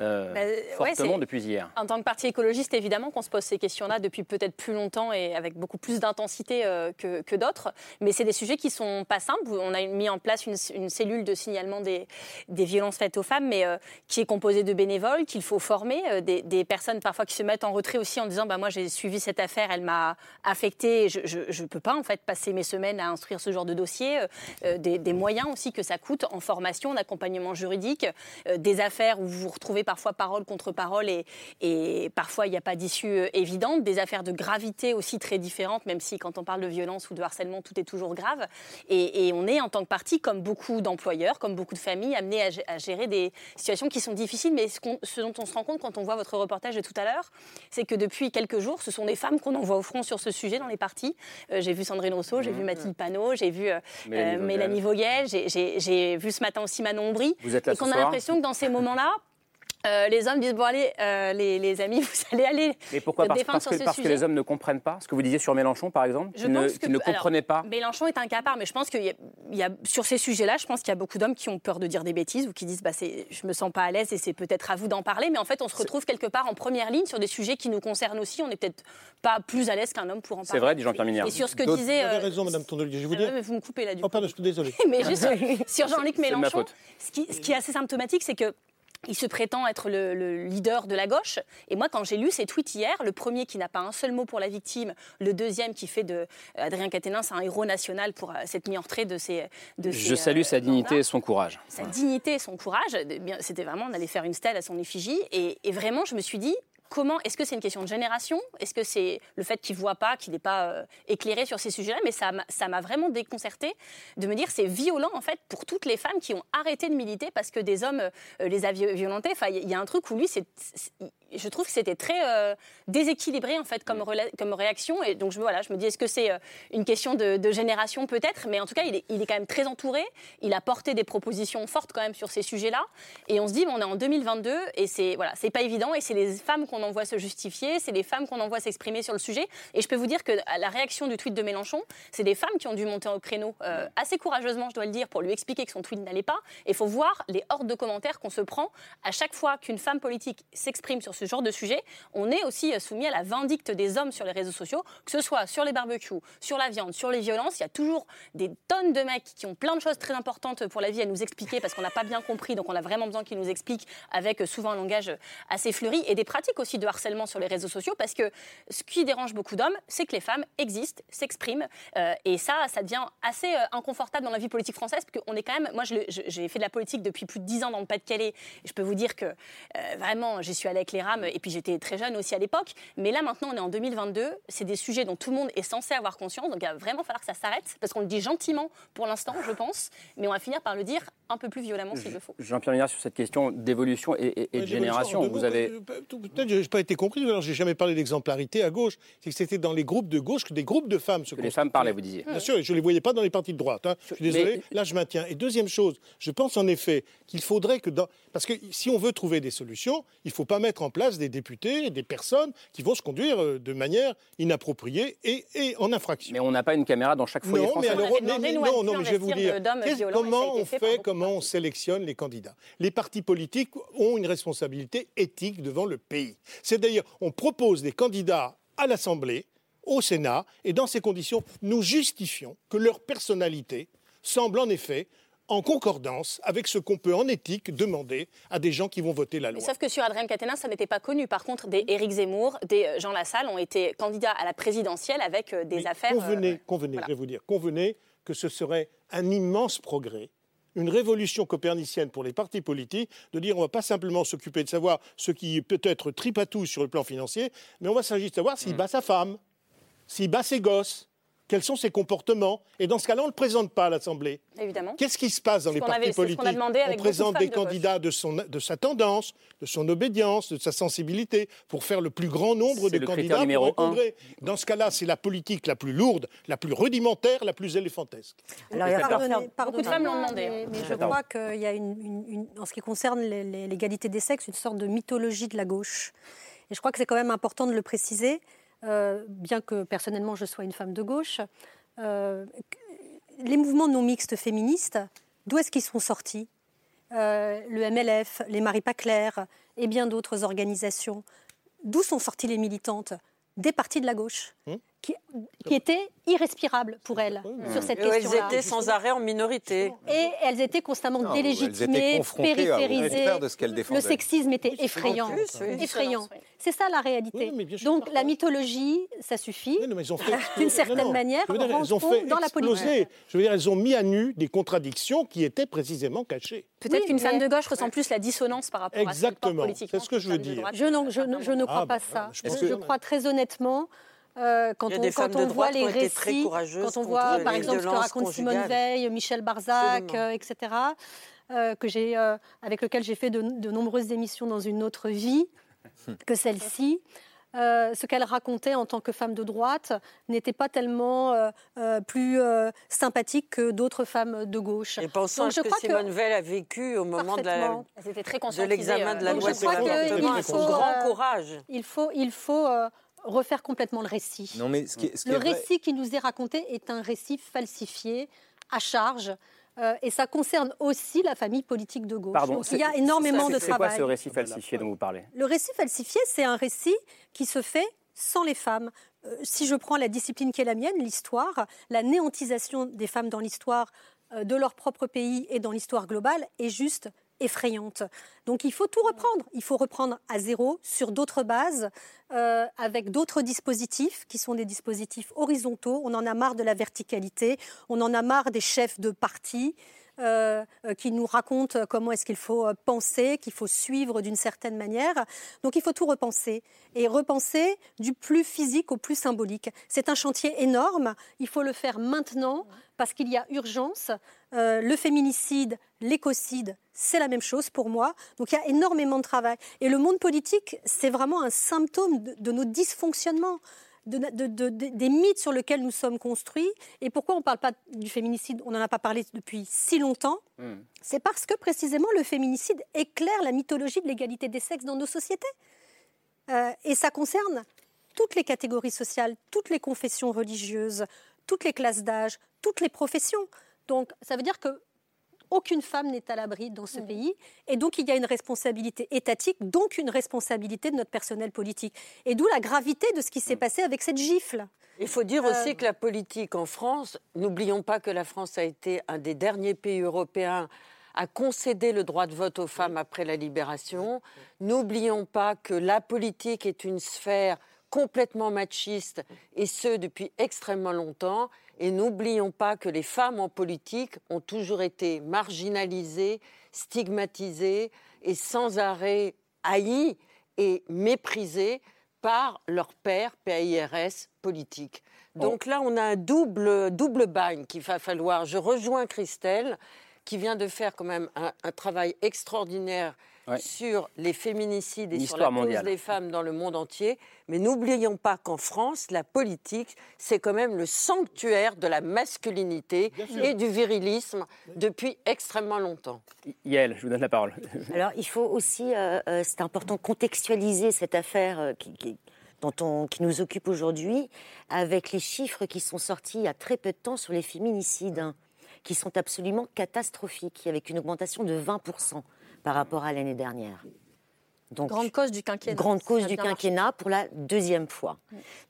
Euh, Bah, fortement depuis hier En tant que parti écologiste, évidemment qu'on se pose ces questions-là depuis peut-être plus longtemps et avec beaucoup plus d'intensité euh, que, que d'autres. Mais c'est des sujets qui sont pas simples. On a mis en place une, une cellule de signalement des, des violences faites aux femmes, mais euh, qui est composée de bénévoles qu'il faut former, euh, des, des personnes parfois qui se mettent en retrait aussi en disant bah moi j'ai suivi cette affaire, elle m'a affectée, je ne peux pas en fait passer mes semaines à instruire ce genre de dossier. Des, des moyens aussi que ça coûte en formation, en accompagnement juridique, des affaires où vous vous retrouvez parfois parole contre parole et, et parfois il n'y a pas d'issue euh, évidente, des affaires de gravité aussi très différentes, même si quand on parle de violence ou de harcèlement, tout est toujours grave. Et, et on est en tant que parti, comme beaucoup d'employeurs, comme beaucoup de familles, amenés à, gé- à gérer des situations qui sont difficiles. Mais ce, dont on se rend compte quand on voit votre reportage de tout à l'heure, c'est que depuis quelques jours, ce sont des femmes qu'on envoie au front sur ce sujet dans les partis. Euh, j'ai vu Sandrine Rousseau, j'ai vu Mathilde Panot, j'ai vu euh, Mélanie Vogel. J'ai- vu ce matin aussi Manon Aubry. Vous êtes là et qu'on a l'impression que dans ces moments-là, euh, les hommes disent bon allez euh, les, les amis *laughs* vous allez aller Mais pourquoi? Parce, défendre parce sur que, ce parce que les hommes ne comprennent pas ce que vous disiez sur Mélenchon, par exemple, Je qu'ils ne, que- ne alors, comprenaient pas. Mélenchon est un cas à part, mais je pense qu'il y, y a sur ces sujets-là, je pense qu'il y a beaucoup d'hommes qui ont peur de dire des bêtises ou qui disent bah c'est, je me sens pas à l'aise et c'est peut-être à vous d'en parler, mais en fait on se retrouve quelque part en première ligne sur des sujets qui nous concernent aussi. On n'est peut-être pas plus à l'aise qu'un homme pour en parler. C'est vrai, dit Jean-Pierre Minière. Et sur ce que disait. Vous avez euh, raison, Madame Tondelier. Je vous ouais, vous me coupez là du Oh, coup. pardon, je suis désolé. *laughs* Mais juste *laughs* sur, Jean-Luc C'est de ma Mélenchon, faute. ce qui, ce qui est assez symptomatique, c'est que il se prétend être le, le leader de la gauche. Et moi, quand j'ai lu ses tweets hier, le premier qui n'a pas un seul mot pour la victime, le deuxième qui fait de euh, Adrien Quatennens un héros national pour euh, cette mise en retrait de ses. De Je ses, salue euh, sa dignité mandats et son courage. sa dignité et son courage. Eh C'était vraiment, on allait faire une stèle à son effigie. Et, et vraiment, je me suis dit, comment, est-ce que c'est une question de génération? Est-ce que c'est le fait qu'il ne voit pas, qu'il n'est pas euh, éclairé sur ces sujets-là? Mais ça m'a- vraiment déconcerté de me dire c'est violent, en fait, pour toutes les femmes qui ont arrêté de militer parce que des hommes euh, les a vi- violentés. Enfin, il y, y a un truc où lui, c'est- je trouve que c'était très euh, déséquilibré, en fait, comme, comme réaction. Et donc, je, voilà, je me dis, est-ce que c'est euh, une question de, de génération, peut-être? Mais en tout cas, il est, il est quand même très entouré. Il a porté des propositions fortes, quand même, sur ces sujets-là. Et on se dit, bon, on est en 2022 et c'est voilà, c'est pas évident. Et c'est les femmes qu'on envoie se justifier, c'est les femmes qu'on envoie s'exprimer sur le sujet. Et je peux vous dire que la réaction du tweet de Mélenchon, c'est des femmes qui ont dû monter au créneau euh, assez courageusement, je dois le dire, pour lui expliquer que son tweet n'allait pas. Et il faut voir les hordes de commentaires qu'on se prend à chaque fois qu'une femme politique s'exprime sur ce genre de sujet. On est aussi euh, soumis à la vindicte des hommes sur les réseaux sociaux, que ce soit sur les barbecues, sur la viande, sur les violences. Il y a toujours des tonnes de mecs qui ont plein de choses très importantes pour la vie à nous expliquer parce qu'on n'a pas bien compris, donc on a vraiment besoin qu'ils nous expliquent avec euh, souvent un langage assez fleuri et des pratiques aussi de harcèlement sur les réseaux sociaux parce que ce qui dérange beaucoup d'hommes, c'est que les femmes existent, s'expriment euh, et ça, ça devient assez euh, inconfortable dans la vie politique française parce qu'on est quand même, moi j'ai fait de la politique depuis plus de 10 ans dans le Pas-de-Calais je peux vous dire que euh, vraiment j'y suis allée avec les et puis j'étais très jeune aussi à l'époque, mais là maintenant on est en 2022, c'est des sujets dont tout le monde est censé avoir conscience, donc il va vraiment falloir que ça s'arrête parce qu'on le dit gentiment pour l'instant, je pense, mais on va finir par le dire un peu plus violemment s'il le faut. Jean-Pierre sur cette question d'évolution et, et de génération, vous avez... Peut-être que je n'ai pas été compris, alors j'ai jamais parlé d'exemplarité à gauche, c'est que c'était dans les groupes de gauche que des groupes de femmes se Que les femmes parlaient, vous disiez. Bien sûr, et je ne les voyais pas dans les partis de droite. hein. Je suis désolé, là je maintiens. Et deuxième chose, je pense en effet qu'il faudrait que dans... Parce que si on veut trouver des solutions, il ne faut pas mettre en place des députés, des personnes qui vont se conduire euh, de manière inappropriée et, et en infraction. Mais on n'a pas une caméra dans chaque foyer Non, mais français. alors, mais- mais non, non, mais je vais vous dire, comment on fait, comment on sélectionne les candidats Les partis politiques ont une responsabilité éthique devant le pays. C'est-à-dire, on propose des candidats à l'Assemblée, au Sénat, et dans ces conditions, nous justifions que leur personnalité semble en effet en concordance avec ce qu'on peut en éthique demander à des gens qui vont voter la loi. sauf que sur Adrien Quatennens, ça n'était pas connu. Par contre, des Éric Zemmour, des euh, Jean Lassalle ont été candidats à la présidentielle avec euh, des affaires. euh, Convenez, convenez, je vais vous dire, convenez que ce serait un immense progrès, une révolution copernicienne pour les partis politiques, de dire on ne va pas simplement s'occuper de savoir ce qui peut être tripatou sur le plan financier, mais on va s'agir de savoir s'il bat sa femme, s'il bat ses gosses, quels sont ses comportements. Et dans ce cas-là, on ne le présente pas à l'Assemblée. Évidemment. Qu'est-ce qui se passe dans les partis avait- a politiques demandé avec On de présente des de candidats de, son, de sa tendance, de son obédience, de sa sensibilité, pour faire le plus grand nombre de candidats numéro pour un un. congrès. Dans ce cas-là, c'est la politique la plus lourde, la plus rudimentaire, la plus éléphantesque. Alors, Et ça pardonnez- perd- pardonnez-moi, Beaucoup de femmes l'ont demandé, Mais, mais je crois qu'il y a, une, une- une- en ce qui concerne l'égalité des sexes, une sorte de mythologie de la gauche. Et je crois que c'est quand même important de le préciser, euh, bien que personnellement je sois une femme de gauche. euh, les mouvements non mixtes féministes, d'où est-ce qu'ils sont sortis? Euh, Le MLF, les Marie Paclair et bien d'autres organisations. D'où sont sorties les militantes? Des partis de la gauche, Hum. Qui, qui étaient irrespirables pour elles sur cette Et elles question-là. étaient sans arrêt en minorité. Et elles étaient constamment Non, elles étaient délégitimées, périphérisées. contraire de ce qu'elles Le sexisme était effrayant. En plus, oui. Effrayant. C'est ça la réalité. Oui, sûr, Donc la mythologie, ça suffit. *laughs* D'une certaine non, non. manière, dire, elles ont fait dans la politique. Je veux dire, elles ont mis à nu des contradictions qui étaient précisément cachées. Peut-être Oui, qu'une femme de gauche ressent plus la dissonance par rapport à ce Exactement. C'est ce que je veux dire. Je, non, je, ne- je ne crois Ah, pas bah, ça. je crois très honnêtement. Euh, quand on, quand voit les récits, quand on voit par exemple ce que raconte Simone. Veil, Michel Barzac, euh, etc., euh, que j'ai, euh, avec lequel j'ai fait de, de nombreuses émissions dans une autre vie *laughs* que celle-ci. euh, ce qu'elle racontait en tant que femme de droite n'était pas tellement euh, euh, plus euh, sympathique que d'autres femmes de gauche. Et pensons Donc, à je ce que Simone Veil a vécu au moment de la- de l'examen de la Donc, loi je sur crois qu'il l'avortement. faut, Grand courage. Il faut, il faut euh, refaire complètement le récit. Non, mais ce qui, est- ce qui Le est vrai- récit qui nous est raconté est un récit falsifié, à charge, euh, et ça concerne aussi la famille politique de gauche. Pardon, Donc il y a énormément de C'est quoi travail. ce récit falsifié dont vous parlez? Le récit falsifié, c'est un récit qui se fait sans les femmes. Euh, si je prends la discipline qui est la mienne, l'histoire, la néantisation des femmes dans l'histoire euh, de leur propre pays et dans l'histoire globale est juste effrayante. Donc il faut tout reprendre. Il faut reprendre à zéro sur d'autres bases, euh, avec d'autres dispositifs qui sont des dispositifs horizontaux. On en a marre de la verticalité, on en a marre des chefs de parti. Euh, euh, qui nous racontent comment est-ce qu'il faut euh, penser, qu'il faut suivre d'une certaine manière. Donc il faut tout repenser et repenser du plus physique au plus symbolique. C'est un chantier énorme, il faut le faire maintenant parce qu'il y a urgence. Euh, le féminicide, l'écocide, c'est la même chose pour moi. Donc il y a énormément de travail. Et le monde politique, c'est vraiment un symptôme de nos dysfonctionnements. De- de- de- de- des mythes sur lesquels nous sommes construits. Et pourquoi on ne parle pas du féminicide? On n'en a pas parlé depuis si longtemps. C'est parce que précisément le féminicide éclaire la mythologie de l'égalité des sexes dans nos sociétés. Euh, et ça concerne toutes les catégories sociales, toutes les confessions religieuses, toutes les classes d'âge, toutes les professions. Donc ça veut dire que aucune femme n'est à l'abri dans ce pays. Et donc, il y a une responsabilité étatique, donc une responsabilité de notre personnel politique. Et d'où la gravité de ce qui s'est passé avec cette gifle. Il faut dire Euh, aussi que la politique en France, n'oublions pas que la France a été un des derniers pays européens à concéder le droit de vote aux femmes après la libération. N'oublions pas que la politique est une sphère complètement machiste, et ce depuis extrêmement longtemps. Et n'oublions pas que les femmes en politique ont toujours été marginalisées, stigmatisées et sans arrêt haïes et méprisées par leur père PAIRS politique. Donc là, on a un double, double bagne qu'il va falloir. Je rejoins Christelle qui vient de faire quand même un, un travail extraordinaire Ouais. sur les féminicides et sur la cause des femmes dans le monde entier. Mais n'oublions pas qu'en France, la politique, c'est quand même le sanctuaire de la masculinité et du virilisme depuis extrêmement longtemps. Yael, je vous donne la parole. *laughs* Alors, il faut aussi, euh, euh, c'est important, contextualiser cette affaire euh, qui, qui- dont on- qui nous occupe aujourd'hui avec les chiffres qui sont sortis il y a très peu de temps sur les féminicides, hein, qui sont absolument catastrophiques, avec une augmentation de 20% par rapport à l'année dernière. Donc, Grande cause du quinquennat. grande cause du marché. quinquennat pour la deuxième fois.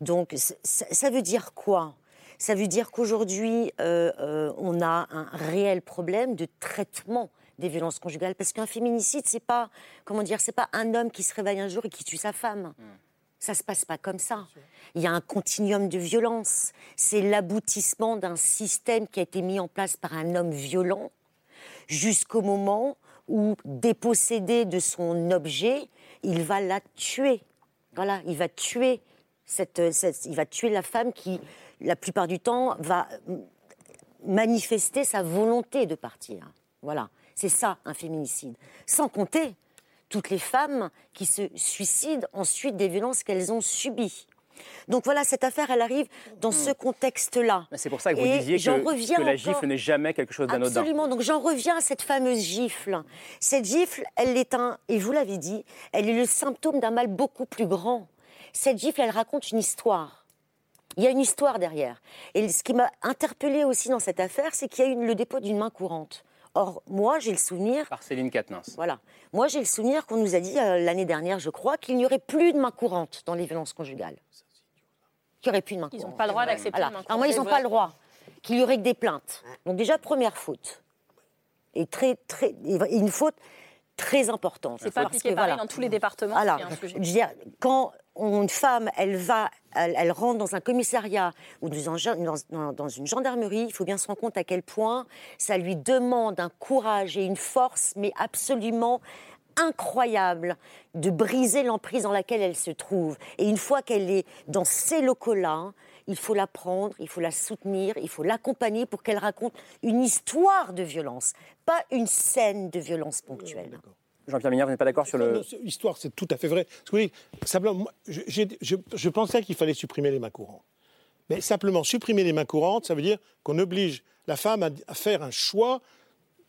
Donc ça, ça veut dire quoi? Ça veut dire qu'aujourd'hui, euh, euh, on a un réel problème de traitement des violences conjugales parce qu'un féminicide, c'est pas comment dire, c'est pas un homme qui se réveille un jour et qui tue sa femme. Ça se passe pas comme ça. Il y a un continuum de violence. C'est l'aboutissement d'un système qui a été mis en place par un homme violent jusqu'au moment où, dépossédé de son objet, il va la tuer. Voilà, il va tuer cette, il va tuer la femme qui, la plupart du temps, va manifester sa volonté de partir. Voilà, c'est ça un féminicide. Sans compter toutes les femmes qui se suicident ensuite des violences qu'elles ont subies. Donc voilà, cette affaire, elle arrive dans ce contexte-là. C'est pour ça que vous Et disiez que, reviens que la encore- gifle n'est jamais quelque chose d'anodin. Absolument. Donc j'en reviens à cette fameuse gifle. Cette gifle, elle est un, et vous l'avez dit, elle est le symptôme d'un mal beaucoup plus grand. Cette gifle, elle raconte une histoire. Il y a une histoire derrière. Et ce qui m'a interpellée aussi dans cette affaire, c'est qu'il y a eu le dépôt d'une main courante. Or, moi, j'ai le souvenir. Par Céline Quatennens. Voilà. Moi, j'ai le souvenir qu'on nous a dit euh, l'année dernière, je crois, qu'il n'y aurait plus de main courante dans les violences conjugales. Qu'il n'y aurait plus de main Ils courante. n'ont pas le droit d'accepter Voilà. Alors moi, ils n'ont pas le droit. Qu'il y aurait que des plaintes. Donc déjà, première faute. Et très, très, et une faute très importante. C'est pas Parce appliqué pareil voilà. dans tous les départements. Voilà. un sujet. Je veux dire, quand une femme, elle va, elle, rentre dans un commissariat ou dans une gendarmerie, il faut bien se rendre compte à quel point ça lui demande un courage et une force, mais absolument incroyable de briser l'emprise dans laquelle elle se trouve. Et une fois qu'elle est dans ces locaux-là, il faut la prendre, il faut la soutenir, il faut l'accompagner pour qu'elle raconte une histoire de violence, pas une scène de violence ponctuelle. Jean-Pierre Mignard, vous n'êtes pas d'accord sur le. Non, c'est- L'histoire, c'est tout à fait vrai. Parce que oui, simplement, moi, je, j'ai- je- je pensais qu'il fallait supprimer les mains courantes. Mais simplement, supprimer les mains courantes, ça veut dire qu'on oblige la femme à, à faire un choix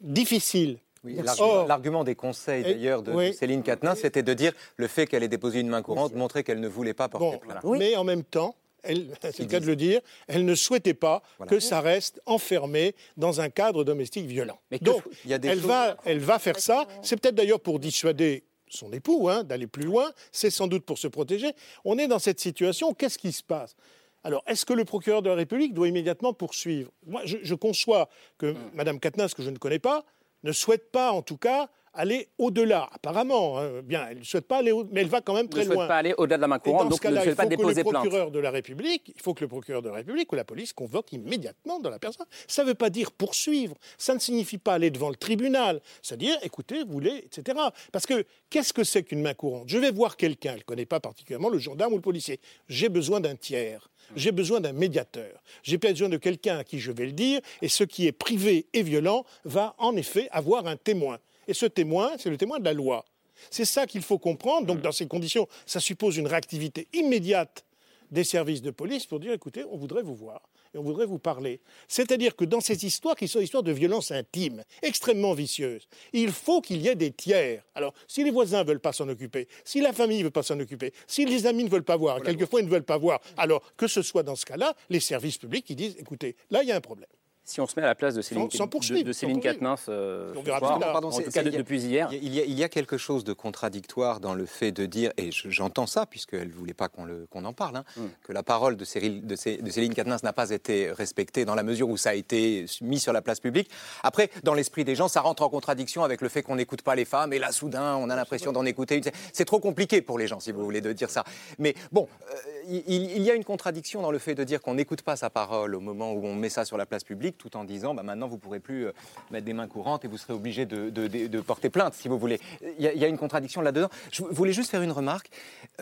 difficile. Oui, l'argument- or- L'argument des conseils, d'ailleurs, de, de oui. Céline Quatennens, c'était de dire le fait qu'elle ait déposé une main courante montrait qu'elle ne voulait pas porter Bon, plainte. mais en même temps, c'est le cas de le dire, elle ne souhaitait pas que ça reste enfermé dans un cadre domestique violent. Donc, il y a des elle, choses- va, elle va faire ça. C'est peut-être d'ailleurs pour dissuader son époux hein, d'aller plus loin. C'est sans doute pour se protéger. On est dans cette situation. Qu'est-ce qui se passe? Alors, est-ce que le procureur de la République doit immédiatement poursuivre? Moi, je, je conçois que Mme Katnas, que je ne connais pas, ne souhaite pas, en tout cas, aller au-delà. Apparemment, hein, bien, elle ne souhaite pas aller au... mais elle va quand même Ne très souhaite loin. pas aller au-delà de la main courante, donc ne souhaite pas déposer le plainte. procureur de la République, il faut que le procureur de la République ou la police convoque immédiatement dans la personne. Ça ne veut pas dire poursuivre. Ça ne signifie pas aller devant le tribunal. C'est-à-dire, écoutez, vous voulez, etc. Parce que qu'est-ce que c'est qu'une main courante? Je vais voir quelqu'un, elle ne connaît pas particulièrement le gendarme ou le policier. J'ai besoin d'un tiers. J'ai besoin d'un médiateur. J'ai besoin de quelqu'un à qui je vais le dire. Et ce qui est privé et violent va en effet avoir un témoin. Et ce témoin, c'est le témoin de la loi. C'est ça qu'il faut comprendre. Donc, dans ces conditions, ça suppose une réactivité immédiate des services de police pour dire écoutez, on voudrait vous voir et on voudrait vous parler. C'est-à-dire que dans ces histoires qui sont des histoires de violence intime, extrêmement vicieuses, il faut qu'il y ait des tiers. Alors, si les voisins ne veulent pas s'en occuper, si la famille ne veut pas s'en occuper, si les amis ne veulent pas voir, quelquefois ils ne veulent pas voir, alors que ce soit dans ce cas-là, les services publics qui disent écoutez, là il y a un problème. Si on se met à la place de Céline, Sans- sans poursuivre, de, de Céline. Quatennens, euh, soir. Pardon, en c'est- tout cas depuis hier. Il y, a, il y a quelque chose de contradictoire dans le fait de dire, et je- j'entends ça, puisqu'elle ne voulait pas qu'on le- qu'on en parle, hein, Hmm. que la parole de, Cyril- de Cé- de Céline Quatennens n'a pas été respectée dans la mesure où ça a été mis sur la place publique. Après, dans l'esprit des gens, ça rentre en contradiction avec le fait qu'on n'écoute pas les femmes, et là, soudain, on a l'impression d'en écouter une. C'est trop compliqué pour les gens, si vous voulez, de dire ça. Mais bon, euh, il, il y a une contradiction dans le fait de dire qu'on n'écoute pas sa parole au moment où on met ça sur la place publique, tout en disant, bah, maintenant, vous ne pourrez plus euh, mettre des mains courantes et vous serez obligé de, porter plainte, si vous voulez. Il y a, une contradiction là-dedans. Je voulais juste faire une remarque.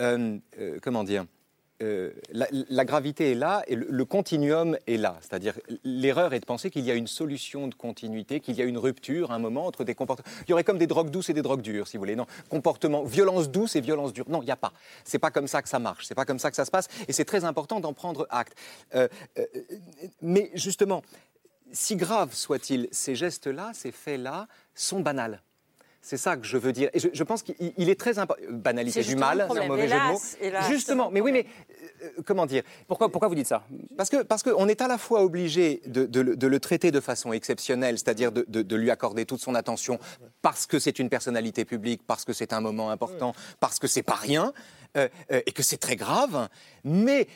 Euh, euh, comment dire? La, gravité est là et le, continuum est là. C'est-à-dire, l'erreur est de penser qu'il y a une solution de continuité, qu'il y a une rupture, un moment entre des comportements. Il y aurait comme des drogues douces et des drogues dures, si vous voulez. Non, comportement, violence douce et violence dure. Non, il n'y a pas. C'est pas comme ça que ça marche. C'est pas comme ça que ça se passe. Et c'est très important d'en prendre acte. Mais justement, si graves soient-ils, ces gestes-là, ces faits-là, sont banals. C'est ça que je veux dire. Et je, je pense qu'il il est très important. Banalité du mal, c'est un mauvais jeu de mots. Hélas, hélas, Justement, mais oui, mais euh, comment dire? Pourquoi, pourquoi vous dites ça? Parce que parce qu'on est à la fois obligé de, de le- de le traiter de façon exceptionnelle, c'est-à-dire de lui accorder toute son attention parce que c'est une personnalité publique, parce que c'est un moment important, parce que c'est pas rien euh, euh, et que c'est très grave, mais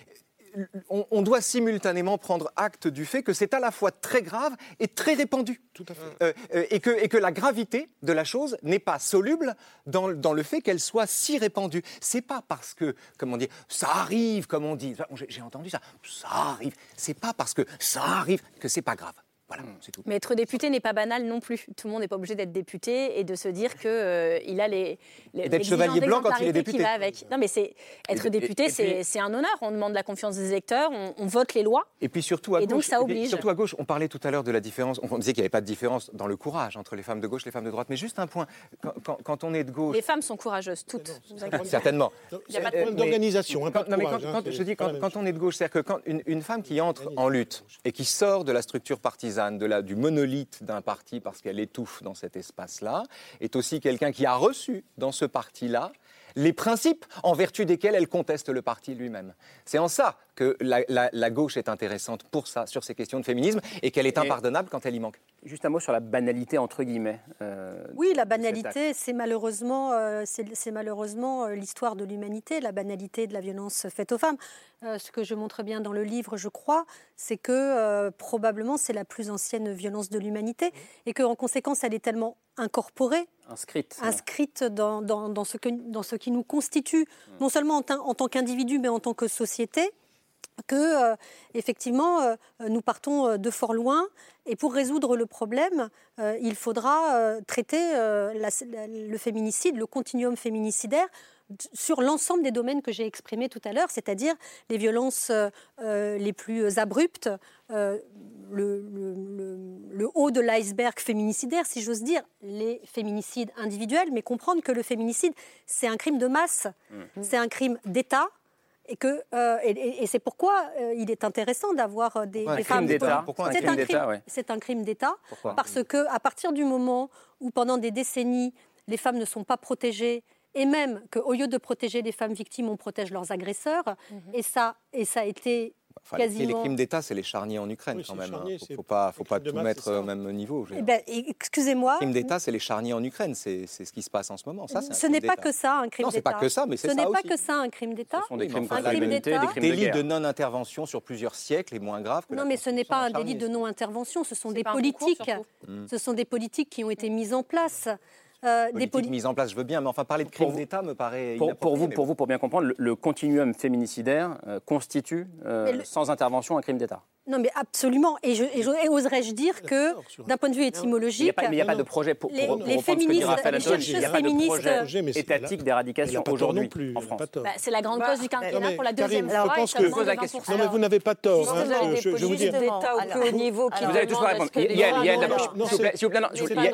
on, on doit simultanément prendre acte du fait que c'est à la fois très grave et très répandu. Tout à fait. Euh, euh, et, que, et que la gravité de la chose n'est pas soluble dans, dans le fait qu'elle soit si répandue. C'est pas parce que, comment dire, ça arrive, comme on dit. J'ai entendu ça. Ça arrive. C'est pas parce que ça arrive que c'est pas grave. Voilà, c'est tout. Mais être député n'est pas banal non plus. Tout le monde n'est pas obligé d'être député et de se dire que euh, il a les, les Et d'être chevalier blanc quand il est d'exemplarité qui député. va avec. Non, mais c'est être Et- député, c'est un honneur. On demande la confiance des électeurs, on, on vote les lois. Et puis surtout à Et donc, gauche, ça et puis oblige. surtout à gauche, on parlait tout à l'heure de la différence. On disait qu'il n'y avait pas de différence dans le courage entre les femmes de gauche et les femmes de droite. Mais juste un point, quand, quand- quand on est de gauche, Les femmes sont courageuses, toutes. Vous inquiétez pas. Certainement. Il y a pas de Euh, problème d'organisation, hein, pas de quand- non, mais quand- hein, je dis quand on est de gauche, c'est-à-dire que quand une, une femme qui entre en lutte et qui sort de la structure partisane, de du monolithe d'un parti parce qu'elle étouffe dans cet espace-là, est aussi quelqu'un qui a reçu dans ce parti-là les principes en vertu desquels elle conteste le parti lui-même. C'est en ça que la, la- la gauche est intéressante pour ça, sur ces questions de féminisme, et qu'elle est impardonnable quand elle y manque. Juste un mot sur la banalité, entre guillemets. euh, Oui, la banalité, c'est malheureusement, euh, c'est malheureusement euh, l'histoire de l'humanité, la banalité de la violence faite aux femmes. Euh, ce que je montre bien dans le livre, je crois, c'est que euh, probablement c'est la plus ancienne violence de l'humanité et que en conséquence elle est tellement incorporée, Inscrite. inscrite dans, dans- dans ce, que- dans ce qui nous constitue, non seulement en, en tant qu'individu, mais en tant que société que euh, effectivement euh, nous partons euh, de fort loin. Et pour résoudre le problème, euh, il faudra traiter la- la- le féminicide, le continuum féminicidaire sur l'ensemble des domaines que j'ai exprimés tout à l'heure, c'est-à-dire les violences les plus abruptes, le, le- le- le haut de l'iceberg féminicidaire, si j'ose dire, les féminicides individuels, mais comprendre que le féminicide, c'est un crime de masse, c'est un crime d'État. Et, que, euh, et, c'est pourquoi euh, il est intéressant d'avoir euh, des, femmes. d'État Pourquoi un C'est crime un d'État, crime- ouais. C'est un crime d'État parce que à partir du moment où pendant des décennies les femmes ne sont pas protégées et même qu'au lieu de protéger les femmes victimes, on protège leurs agresseurs. Et ça, et ça a été Enfin, les- les crimes d'État, c'est les charniers en Ukraine Oui, quand même. les hein. charniers, Faut, pas, faut pas crimes de tout masse, mettre au même niveau. Eh ben, excusez-moi. crime d'État, c'est les charniers en Ukraine. C'est c'est ce qui se passe en ce moment. Ça, Ce n'est pas que ça un crime Non, d'État. c'est pas que ça, mais c'est Ce ça n'est pas que ça un crime d'État. Ce sont des crimes contre un crime l'humanité, d'État. des crimes de Délit guerre. de non-intervention sur plusieurs siècles est moins grave que Non, mais ce n'est pas un délit de non-intervention. Ce sont des politiques. surtout. Mm. Ce sont des politiques qui ont été mises en place. Euh, des politique poli- mise en place, je veux bien, mais enfin parler de crime d'État me paraît Pour, pour vous, mais pour vous, pour bien comprendre, le, le continuum féminicidaire euh, constitue, euh, le- sans intervention, un crime d'État. Non, mais absolument. Et, je, et je- et oserais-je dire que, d'un point de vue Mais il n'y étymologique, a pas, mais il y a pas de projet pour, pour, les- pour les reprendre ce que dit féministes, Raphaël les Antoine, il n'y a chercheuses pas de féministes, projet mais c'est- étatique d'éradication aujourd'hui non plus, en France. Bah, c'est la grande Bah, cause du quinquennat mais pour la deuxième Karine, fois. je pense que- pose la question. 20%. Non, mais vous n'avez pas tort. Hein, vous avez je- je, vous dire. d'État au niveau qui Vous allez tous répondre. Yael, d'abord. S'il vous plaît,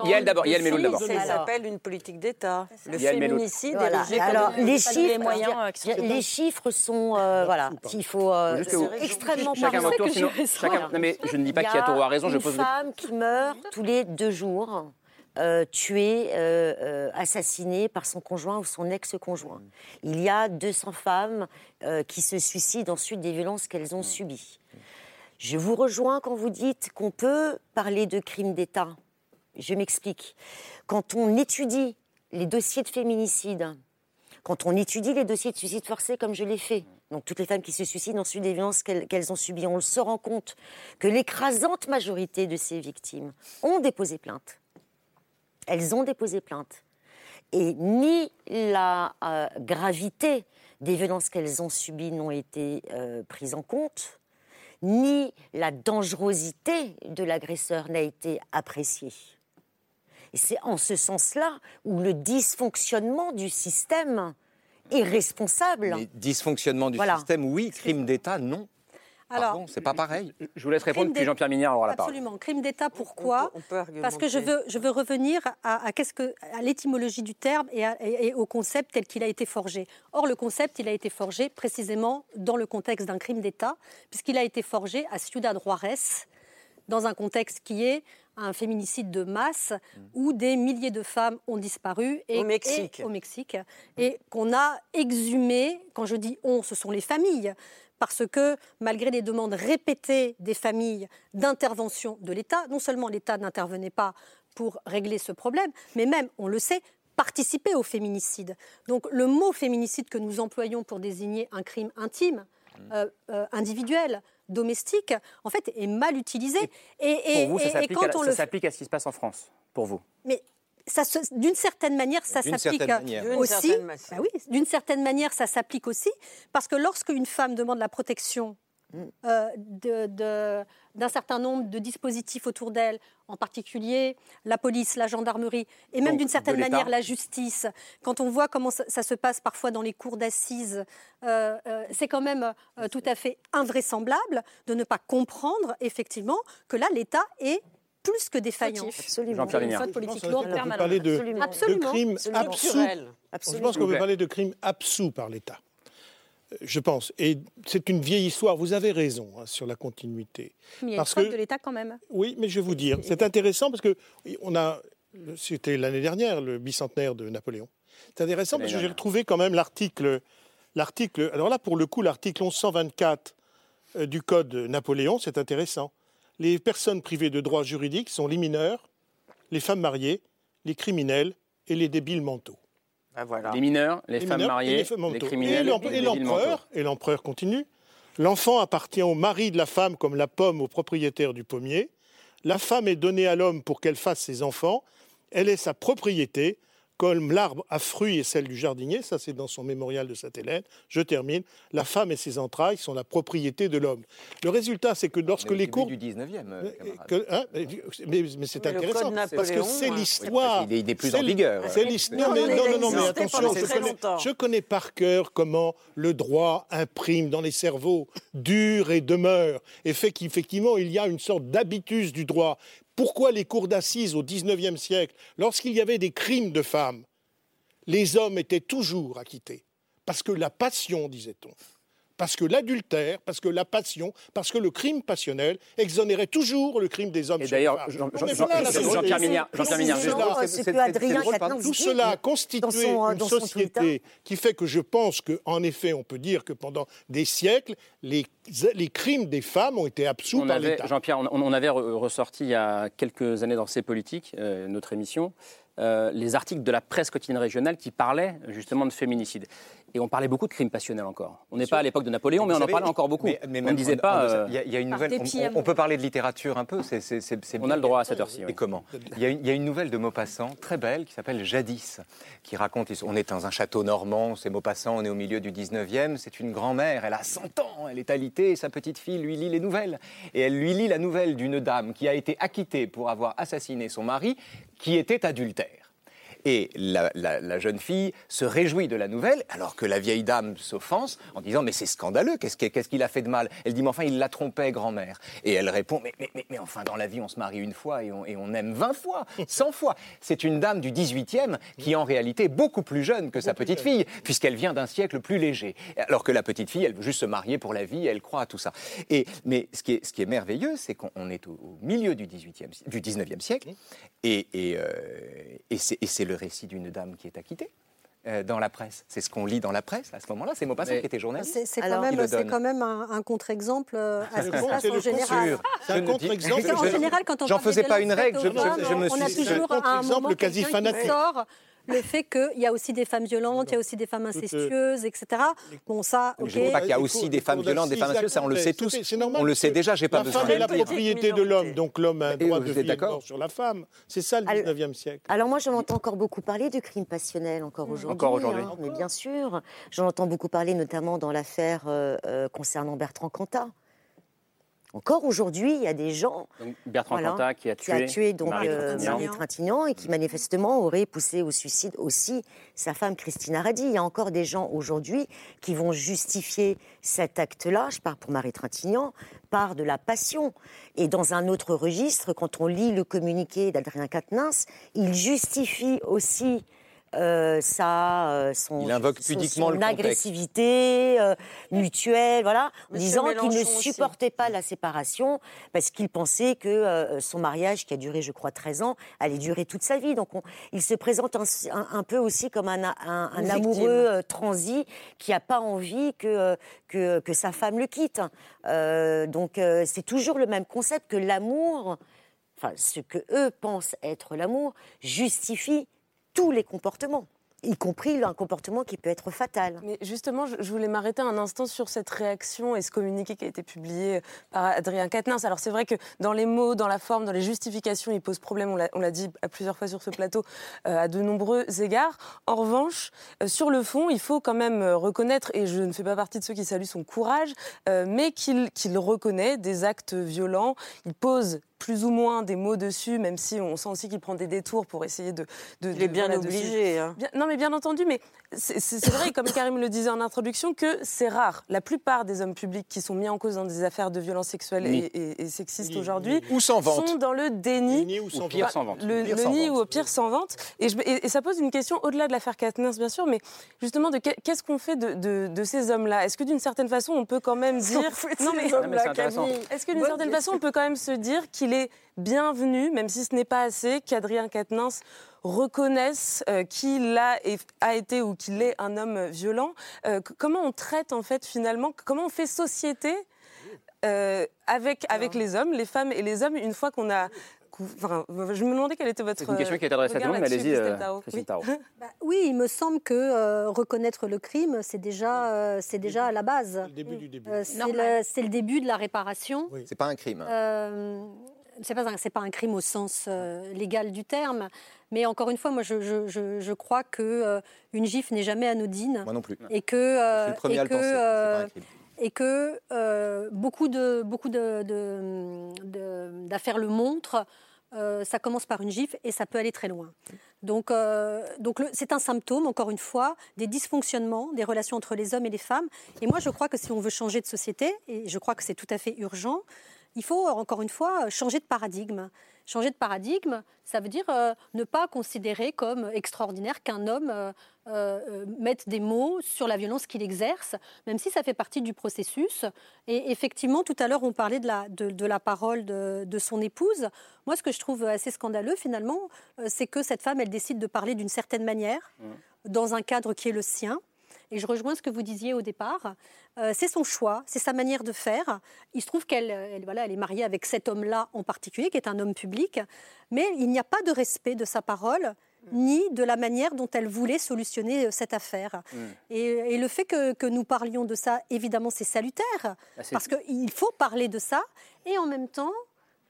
Yael le d'abord, Yael Meloul d'abord. Ça s'appelle une politique d'État. Le féminicide Voilà. est Alors, les chiffres, les moyens, euh, chiffres sont, euh, voilà, il faut euh, extrêmement Chacun parler. votre tour, que sinon. Chacun, non, mais je ne dis pas Il y qui a tort ou a raison, je pose femme qui meurt tous les deux jours, euh, tuée, euh, euh, assassinée par son conjoint ou son ex-conjoint. Il y a 200 femmes euh, qui se suicident ensuite des violences qu'elles ont subies. Je vous rejoins quand vous dites qu'on peut parler de crimes d'État. Je m'explique. Quand on étudie les dossiers de féminicide, quand on étudie les dossiers de suicide forcé, comme je l'ai fait, donc toutes les femmes qui se suicident ensuite des violences qu'elles qu'elles ont subies, on se rend compte que l'écrasante majorité de ces victimes ont déposé plainte. Elles ont déposé plainte. Et ni la euh, gravité des violences qu'elles ont subies n'ont été euh, prises en compte, ni la dangerosité de l'agresseur n'a été appréciée. Et c'est en ce sens-là où le dysfonctionnement du système irresponsable. Mais dysfonctionnement du Voilà. système, oui. Crime d'État, non. Alors, Pardon, c'est pas pareil. Je vous laisse répondre, puis Jean-Pierre Mignard aura la parole. Absolument. Crime d'État, pourquoi on peut argumenter. Parce que je veux, je veux revenir à, à qu'est-ce que, à l'étymologie du terme et, à- et- et au concept tel qu'il a été forgé. Or, le concept, il a été forgé précisément dans le contexte d'un crime d'État, puisqu'il a été forgé à Ciudad Juarez, dans un contexte qui est un féminicide de masse où des milliers de femmes ont disparu et, Au Mexique. et- au Mexique et qu'on a exhumé. Quand je dis on, ce sont les familles. Parce que malgré les demandes répétées des familles d'intervention de l'État, non seulement l'État n'intervenait pas pour régler ce problème, mais même, on le sait, participer au féminicide. Donc le mot féminicide que nous employons pour désigner un crime intime, euh, euh, individuel, domestique, en fait, est mal utilisé. Et, et- Pour vous, ça et- et s'applique quand à, on ça le s'applique à ce qui se passe en France, pour vous? Mais ça se- d'une certaine manière, ça D'une s'applique aussi. Bah oui, d'une certaine manière, ça s'applique aussi parce que lorsqu'une femme demande la protection euh, d'un certain nombre de dispositifs autour d'elle, en particulier la police, la gendarmerie, et même d'une certaine manière la justice. Quand on voit comment ça, ça se passe parfois dans les cours d'assises, euh, euh, c'est quand même euh, tout à fait invraisemblable de ne pas comprendre effectivement que là, l'État est plus que défaillant. Absolument. Jean-Pierre politique qu'on lourde, peut permanente. parler de, Absolument. de Absolument. crimes C'est absous. structurel. Je pense qu'on peut parler de crimes absous par l'État. Je pense. Et c'est une vieille histoire. Vous avez raison hein, sur la continuité. Mais il y a une Parce que- de l'État quand même. Oui, mais je vais vous dire, c'est intéressant parce que on a, c'était l'année dernière, le bicentenaire de Napoléon. C'est intéressant parce que j'ai retrouvé quand même l'article, l'article. Alors là, pour le coup, l'article 1124 euh, du Code Napoléon, c'est intéressant. Les personnes privées de droits juridiques sont les mineurs, les femmes mariées, les criminels et les débiles mentaux. Ah, voilà. Les mineurs, les, Les femmes mineurs et mariées, les femmes les criminels, et l'empereur continue. L'enfant appartient au mari de la femme comme la pomme au propriétaire du pommier. La femme est donnée à l'homme pour qu'elle fasse ses enfants. Elle est sa propriété, comme l'arbre à fruits est celle du jardinier. Ça, c'est dans son mémorial de Sainte-Hélène. Je termine. La femme et ses entrailles sont la propriété de l'homme. Le résultat, c'est que lorsque les cours du 19e, euh, que- hein, mais c'est intéressant parce que c'est hein. l'histoire. Il est- il est plus C'est en vigueur. C'est Ouais. l'histoire. Non, Non, non, mais attention, je très connais, longtemps. je connais par cœur comment le droit imprime dans les cerveaux, dure et demeure, et fait qu'effectivement il y a une sorte d'habitus du droit. Pourquoi les cours d'assises au XIXe siècle, lorsqu'il y avait des crimes de femmes, les hommes étaient toujours acquittés? Parce que la passion, disait-on, parce que l'adultère, parce que la passion, parce que le crime passionnel exonérait toujours le crime des hommes Et d'ailleurs, Jean-Pierre. Mignard, Tout cela a dans constitué son, une dans son Twitter. société qui fait que je pense qu'en effet, on peut dire que pendant des siècles, les, les crimes des femmes ont été absous On par avait, l'État. Jean-Pierre, on, on avait re- ressorti il y a quelques années dans C'est Politique, euh, notre émission, euh, les articles de la presse quotidienne régionale qui parlaient justement de féminicide. Et on parlait beaucoup de crimes passionnels encore. On n'est pas à l'époque de Napoléon, mais on en parlait encore beaucoup. mais- mais on même ne disait on- pas. on- euh, Il y, a- il y a une nouvelle. On, on- amoureux. on peut parler de littérature un peu. c'est- c'est on bien. a le droit à cette heure-ci. Et oui. comment il y, a une, il y a une nouvelle de Maupassant, très belle, qui s'appelle Jadis, qui raconte, on est dans un château normand, c'est Maupassant, on est au milieu du 19e, c'est une grand-mère, elle a 100 ans, elle est alitée, et sa petite fille lui lit les nouvelles. Et elle lui lit la nouvelle d'une dame qui a été acquittée pour avoir assassiné son mari, qui était adultère. Et la, la- la jeune fille se réjouit de la nouvelle, alors que la vieille dame s'offense en disant Mais c'est scandaleux, qu'est-ce que- qu'est-ce qu'il a fait de mal? Elle dit Mais enfin, il la trompait, grand-mère. Et elle répond mais, mais, mais, mais enfin, dans la vie, on se marie une fois et on, et on aime 20 fois, 100 *laughs* fois. C'est une dame du 18e qui est en réalité beaucoup plus jeune que sa petite fille, puisqu'elle vient d'un siècle plus léger. Alors que la petite fille, elle veut juste se marier pour la vie, elle croit à tout ça. Et, mais ce qui est, ce qui est merveilleux, c'est qu'on on est au, au milieu du, 18e, si- du 19e siècle, et, et, euh, et c'est c'est le récit d'une dame qui est acquittée. euh, dans la presse. C'est ce qu'on lit dans la presse à ce moment-là. C'est Maupassant Mais- qui était journaliste. C'est c'est quand, quand même un, un contre-exemple euh, à ce qui se con- passe c'est en général. sûr. C'est un contre-exemple. C'est en Je- général, quand on J'en faisais pas une règle, je- je- je me on a suis- toujours c'est un contre-exemple quasi-fanatique. sort le fait qu'il y a aussi des femmes violentes, il y a aussi des femmes incestueuses, etc. Bon, ça, ok. Je ne dis pas qu'il y a aussi des femmes violentes, des femmes incestueuses, ça on le sait tous. c'est- c'est normal On le sait déjà, j'ai pas La besoin femme de est la le dire. propriété de l'homme, donc l'homme a un droit vous de vie et de mort sur la femme. C'est ça le Alors- 19e siècle. Alors moi, j'en entends encore beaucoup parler du crime passionnel encore aujourd'hui. Encore aujourd'hui. hein, mais bien sûr, j'en entends beaucoup parler notamment dans l'affaire euh, euh, concernant Bertrand Cantat. Encore aujourd'hui, il y a des gens. Donc, Bertrand Voilà, Cantat qui a tué, donc Marie euh, Trintignant. Marie Trintignant et qui manifestement aurait poussé au suicide aussi sa femme Christina Radi. Il y a encore des gens aujourd'hui qui vont justifier cet acte-là, je parle pour Marie Trintignant, par de la passion. Et dans un autre registre, quand on lit le communiqué d'Adrien Quatennens, il justifie aussi euh, euh, son, Il invoque pudiquement son le agressivité euh, mutuelle, voilà, en Monsieur disant qu'il ne aussi. supportait pas la séparation parce qu'il pensait que euh, son mariage, qui a duré, je crois, 13 ans, allait durer toute sa vie. Donc, on- il se présente un, un- un peu aussi comme un, amoureux euh, transi qui n'a pas envie que, que, que sa femme le quitte. Euh, donc, euh, c'est toujours le même concept que l'amour, enfin, ce que eux pensent être l'amour, justifie tous les comportements, y compris un comportement qui peut être fatal. Mais justement, je, voulais m'arrêter un instant sur cette réaction et ce communiqué qui a été publié par Adrien Quatennens. Alors c'est vrai que dans les mots, dans la forme, dans les justifications, il pose problème, on l'a- dit à plusieurs fois sur ce plateau, euh, à de nombreux égards. En revanche, euh, sur le fond, il faut quand même euh, reconnaître, et je ne fais pas partie de ceux qui saluent son courage, mais qu'il reconnaît des actes violents. Il pose plus ou moins des mots dessus, même si on sent aussi qu'il prend des détours pour essayer de... de Il est de- bien voilà, obligé. hein. Bien- non, mais bien entendu, mais c'est vrai, comme Karim le disait en introduction, que c'est rare. La plupart des hommes publics qui sont mis en cause dans des affaires de violences sexuelles et, et- et sexistes aujourd'hui sont dans le déni. Ni ou sans Ou pire, sans vente. Le, le nid ou au pire sans vente. Et, je- et- et ça pose une question au-delà de l'affaire Katnins, bien sûr, mais justement, de qu'est-ce qu'on fait de, de- de ces hommes-là? Est-ce que d'une certaine façon, on peut quand même dire. Non, mais est-ce que d'une certaine façon, on peut quand même se dire qu'il est bienvenu, même si ce n'est pas assez, qu'Adrien Quatennens reconnaisse euh, qu'il a, et- a été ou qu'il est un homme violent Euh, Comment on traite en fait finalement Comment on fait société euh, avec, avec les hommes, les femmes et les hommes une fois qu'on a... Enfin, je me demandais quelle était votre... C'est une question qui est adressée à tout le monde, mais allez-y, euh, Oui. *laughs* Bah, oui, il me semble que euh, reconnaître le crime, c'est déjà, euh, c'est déjà à la base. Le début du début. Euh, c'est Normal. le, c'est le début de la réparation. Oui. C'est pas un crime. C'est pas pas un crime au sens euh, légal du terme, mais encore une fois, moi, je, je, je, je crois que euh, une gifle n'est jamais anodine Moi non plus. et que euh, Je suis le premier et à le que, penser. euh, et que beaucoup de beaucoup de, de- de- d'affaires le montrent. ça commence par une gifle et ça peut aller très loin. Donc, donc c'est un symptôme, encore une fois, des dysfonctionnements des relations entre les hommes et les femmes. Et moi, je crois que si on veut changer de société, et je crois que c'est tout à fait urgent, il faut, encore une fois, changer de paradigme. Changer de paradigme, ça veut dire euh, ne pas considérer comme extraordinaire qu'un homme euh, euh, mette des mots sur la violence qu'il exerce, même si ça fait partie du processus. Et effectivement, tout à l'heure, on parlait de la, de, de la parole de, de son épouse. Moi, ce que je trouve assez scandaleux, finalement, c'est que cette femme, elle décide de parler d'une certaine manière, dans un cadre qui est le sien. Et je rejoins ce que vous disiez au départ. Euh, c'est son choix, c'est sa manière de faire. Il se trouve qu'elle elle, voilà, elle est mariée avec cet homme-là en particulier, qui est un homme public. Mais il n'y a pas de respect de sa parole, ni de la manière dont elle voulait solutionner euh, cette affaire. Et, et le fait que, que nous parlions de ça, évidemment, c'est salutaire, Ah, parce qu'il faut parler de ça. Et en même temps,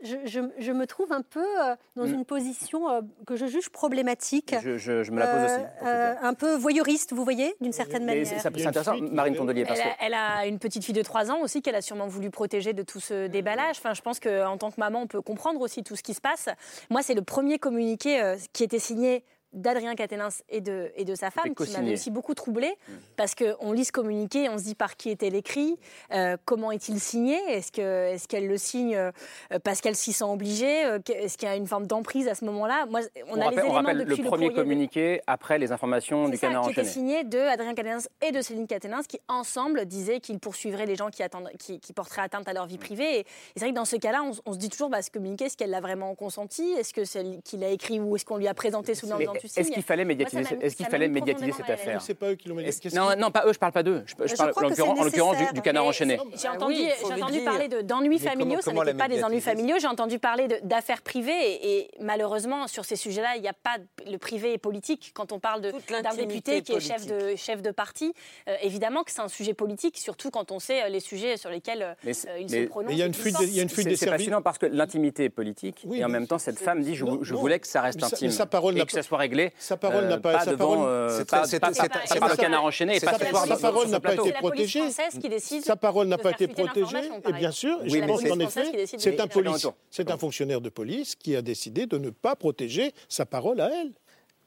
je, je- je me trouve un peu euh, dans Mm. une position euh, que je juge problématique. Je, je- je me la pose aussi. Euh, euh, un peu voyeuriste, vous voyez, d'une certaine Mais manière. c'est intéressant, Marine Tondelier, parce Elle que a, elle a une petite fille de 3 ans aussi qu'elle a sûrement voulu protéger de tout ce déballage. Enfin, je pense qu'en tant que maman, on peut comprendre aussi tout ce qui se passe. Moi, c'est le premier communiqué euh, qui était signé d'Adrien Quatennens et de, et de sa femme, qui m'avait aussi beaucoup troublée, parce qu'on lit ce communiqué, on se dit par qui est-elle écrit, euh, comment est-il signé, est-ce que- est-ce qu'elle le signe euh, parce qu'elle s'y sent obligée, euh, est-ce qu'il y a une forme d'emprise à ce moment-là? Moi, on, On, a les rappelle, on éléments rappelle le depuis premier courrier de- communiqué après les informations du ça, canard qui était enchaîné. signé de Adrien Quatennens et de Céline Quatennens qui ensemble disaient qu'ils poursuivraient les gens qui, attendent, qui, qui porteraient atteinte à leur vie privée. Et, et c'est vrai que dans ce cas-là, on, on se dit toujours, bah, ce communiqué, est-ce qu'elle l'a vraiment consenti? Est-ce que c'est elle qui l'a écrit ou est-ce qu'on lui a présenté sous le nom Est-ce qu'il fallait médiatiser, Moi, ça est-ce qu'il ça fallait médiatiser cette affaire C'est pas eux qui l'ont Qu'est-ce non, pas eux, je parle pas d'eux. Je, je Je parle crois en que l'occurrence, en l'occurrence du, canard enchaîné. J'ai Ah entendu, oui, j'ai entendu parler de- d'ennuis Mais familiaux, comment- ça n'était pas des ennuis familiaux, j'ai entendu parler de- d'affaires privées et, et malheureusement sur ces sujets-là, il n'y a pas le privé et politique. Quand on parle de- d'un député qui est chef de, chef de parti, euh, évidemment que c'est un sujet politique, surtout quand on sait euh, les sujets sur lesquels euh, il se prononce. Mais il y a une et fuite des- C'est passionnant parce que l'intimité est politique et en même temps cette femme dit je, non, je non. voulais que ça sa parole n'a pas, été protégée. Sa parole n'a pas été protégée. Et bien sûr, je pense qu'en effet, c'est un c'est un fonctionnaire de police qui a décidé de ne pas protéger sa parole à elle.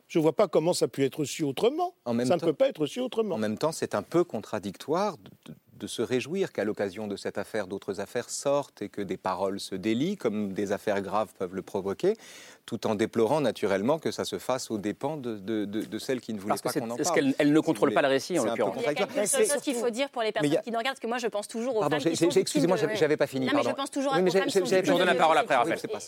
Je ne vois pas comment ça peut être reçu autrement. En même ça ne peut pas être reçu autrement. En même temps, c'est un peu contradictoire de, de se réjouir qu'à l'occasion de cette affaire, d'autres affaires sortent et que des paroles se délient, comme des affaires graves peuvent le provoquer tout en déplorant naturellement que ça se fasse aux dépens de, de, celles qui ne voulaient pas qu'on en. Parce qu'elle ne contrôle pas le récit, en l'occurrence. C'est chose qu'il faut dire pour les personnes qui nous regardent, parce que moi, je pense toujours aux femmes qui Excusez-moi, j'avais pas fini. Non, mais je pense toujours aux femmes qui sont victimes de la parole après,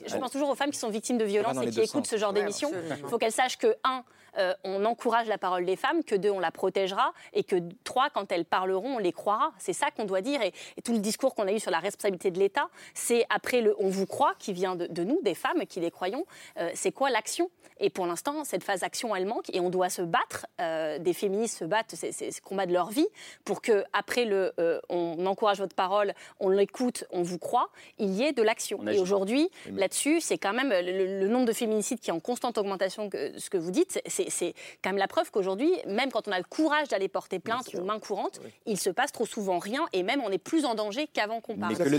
Je pense toujours aux femmes qui sont victimes de violences et qui écoutent ce genre d'émission. Il faut qu'elles sachent que, un, euh, on encourage la parole des femmes, que deux, on la protégera, et que trois, quand elles parleront, on les croira. C'est ça qu'on doit dire. Et, tout le discours qu'on a eu sur la responsabilité de l'État, c'est après le on vous croit qui vient de, de, nous, des femmes qui les croyons, euh, c'est quoi l'action? Et pour l'instant, cette phase action, elle manque et on doit se battre. Euh, des féministes se battent, c'est ce combat de leur vie, pour que après le, euh, on encourage votre parole, on l'écoute, on vous croit, il y ait de l'action. Et aujourd'hui, là-dessus, c'est quand même le, nombre de féminicides qui est en constante augmentation. Ce que vous dites, c'est quand même la preuve qu'aujourd'hui, même quand on a le courage d'aller porter plainte ou main courante, oui. il se passe trop souvent rien et même on est plus en danger qu'avant qu'on parle. Mais que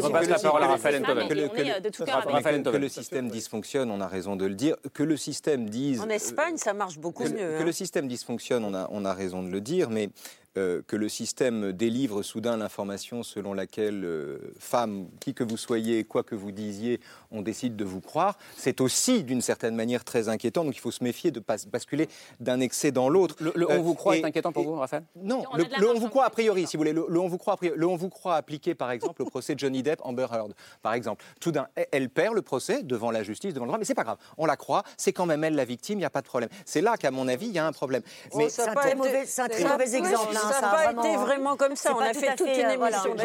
que le système dysfonctionne, on a raison de le dire. Que le système dise. En Espagne, euh, ça marche beaucoup mieux. Que hein. le système dysfonctionne, on a, on a raison de le dire, mais euh, que le système délivre soudain l'information selon laquelle euh, femme, qui que vous soyez, quoi que vous disiez, on décide de vous croire, c'est aussi d'une certaine manière très inquiétant. Donc il faut se méfier de pas basculer d'un excès dans l'autre. Le, le, on euh, vous croit est inquiétant pour vous, Raphaël? Non, le, on vous croit a priori, si vous voulez, le, on vous croit priori, le on vous croit appliqué par exemple au *laughs* procès de Johnny Depp Amber Heard, par exemple. Tout d'un, elle perd le procès devant la justice, devant le droit, mais c'est pas grave. On la croit, c'est quand même elle la victime, il n'y a pas de problème. C'est là qu'à mon avis, il y a un problème. Mais c'est un, très mauvais, exemple. Hein ça n'a pas été vraiment comme ça. On a fait toute une euh, émission.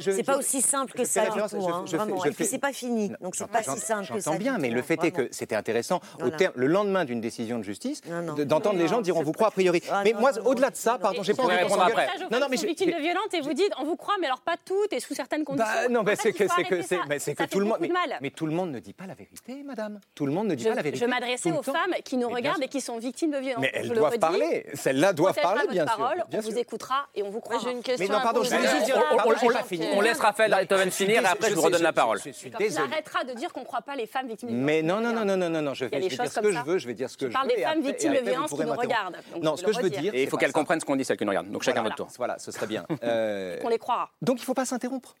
C'est pas aussi simple que ça. Hein. Et puis, c'est pas fini. Donc, c'est pas si simple que ça. Bien, mais le hein, fait est que c'était intéressant, le lendemain d'une décision de justice, d'entendre les gens dire on vous croit a priori. Ah, mais moi, au-delà de ça, pardon, j'ai pas envie de répondre après. Non, non, mais victime de violente et vous dites on vous croit, mais alors pas toutes et sous certaines bah, conditions. Non, mais c'est que tout le monde. Mais tout le monde ne dit pas la vérité, madame. Tout le monde ne dit pas la vérité. Je m'adressais aux femmes qui nous regardent et qui sont victimes de violence. Mais elles doivent parler. Celles-là doivent parler, bien sûr. Bien sûr écoutera et on vous croira. J'ai une question. Non, pardon, je voulais juste dire. On laisse Raphaël Toven finir et après je vous redonne la parole. Il arrêtera de dire qu'on ne croit pas les femmes victimes de violences. Mais non, non, non, non, non, non, je vais dire ce que je veux, je vais dire ce que je parle des femmes victimes de violences qui nous regardent. Non, ce que je veux dire. Et il faut qu'elles comprennent ce qu'on dit, celles qui nous regardent. Donc chacun votre tour. Voilà, ce serait bien. Euh, *laughs* qu'on les croira. Donc il ne faut pas s'interrompre.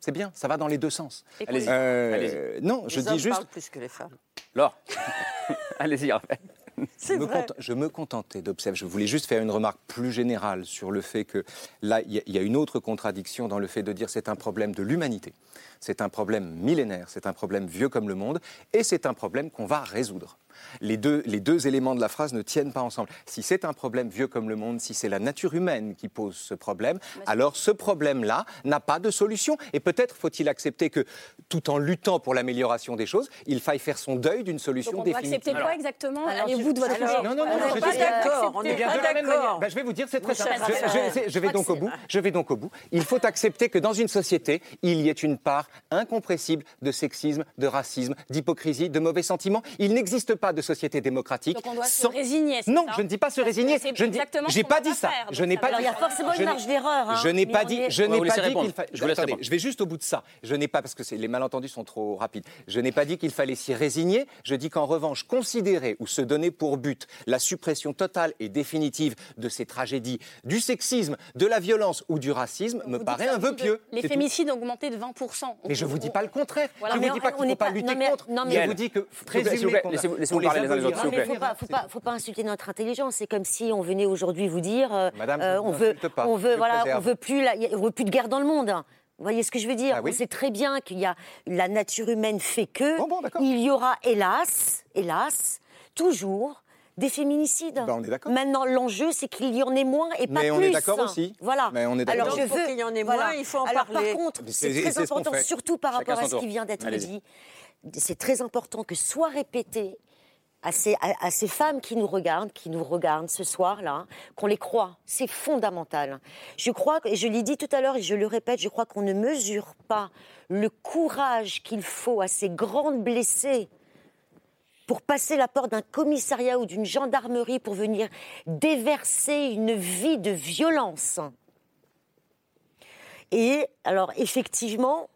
C'est bien, ça va dans les deux sens. Allez-y. Euh, allez non, je dis juste. Parlent plus que les femmes. Laure, *laughs* allez-y. En. *laughs* Je me, contentais d'observer. Je voulais juste faire une remarque plus générale sur le fait que là, il y, y, a une autre contradiction dans le fait de dire c'est un problème de l'humanité, c'est un problème millénaire, c'est un problème vieux comme le monde, et c'est un problème qu'on va résoudre. Les deux, les deux éléments de la phrase ne tiennent pas ensemble. Si c'est un problème vieux comme le monde, si c'est la nature humaine qui pose ce problème, alors ce problème-là n'a pas de solution. Et peut-être faut-il accepter que, tout en luttant pour l'amélioration des choses, il faille faire son deuil d'une solution Donc on définitive. Accepter quoi exactement alors, Et vous, de votre alors, Non, non, non, je suis d'accord. On. Ben, je vais vous dire, c'est très simple. Je, je, vais donc au bout. Je vais donc au bout. Il faut accepter que dans une société, il y ait une part incompressible de sexisme, de racisme, d'hypocrisie, de mauvais sentiments. Il n'existe pas de société démocratique. Donc on doit sans... se résigner. Non, je ne dis pas se résigner. Je n'ai dis... pas dit ça. Je n'ai pas dit. Il y a forcément une marge d'erreur. Je n'ai pas dit. Je n'ai pas dit qu'il fallait. Je vais juste au bout de ça. Je n'ai pas parce que les malentendus sont trop rapides. Je n'ai pas dit qu'il fallait s'y résigner. Je dis qu'en revanche, considérer ou se donner pour but la suppression totale et définitive de ces tragédies, du sexisme, de la violence ou du racisme, me paraît un vœu pieux. Les fémicides ont augmenté de 20 on, Mais je ne vous dis pas le contraire. Je ne vous dis pas qu'il ne faut pas, lutter contre. Non, mais, je vous dis que présumer. Il ne faut pas insulter notre intelligence. C'est comme si on venait aujourd'hui vous dire euh, euh, on veut on veut voilà on veut plus de guerre dans le monde. Hein. Vous voyez ce que je veux dire? Ah. On sait très bien qu'il y a la nature humaine fait que bon, bon, il y aura, hélas, hélas, toujours des féminicides. Ben, on est Maintenant, l'enjeu, c'est qu'il y en ait moins et pas Mais plus. On est d'accord aussi. Voilà. Mais on est Alors, je veux qu'il y en ait moins, il faut en Alors, parler. Par contre, c'est très important, surtout par rapport à ce qui vient d'être dit. C'est très important que soit répété à ces, femmes qui nous regardent, qui nous regardent ce soir-là, qu'on les croit. C'est fondamental. Je crois, et je l'ai dit tout à l'heure et je le répète, je crois qu'on ne mesure pas le courage qu'il faut à ces grandes blessées pour passer la porte d'un commissariat ou d'une gendarmerie pour venir déverser une vie de violence. Et alors, effectivement,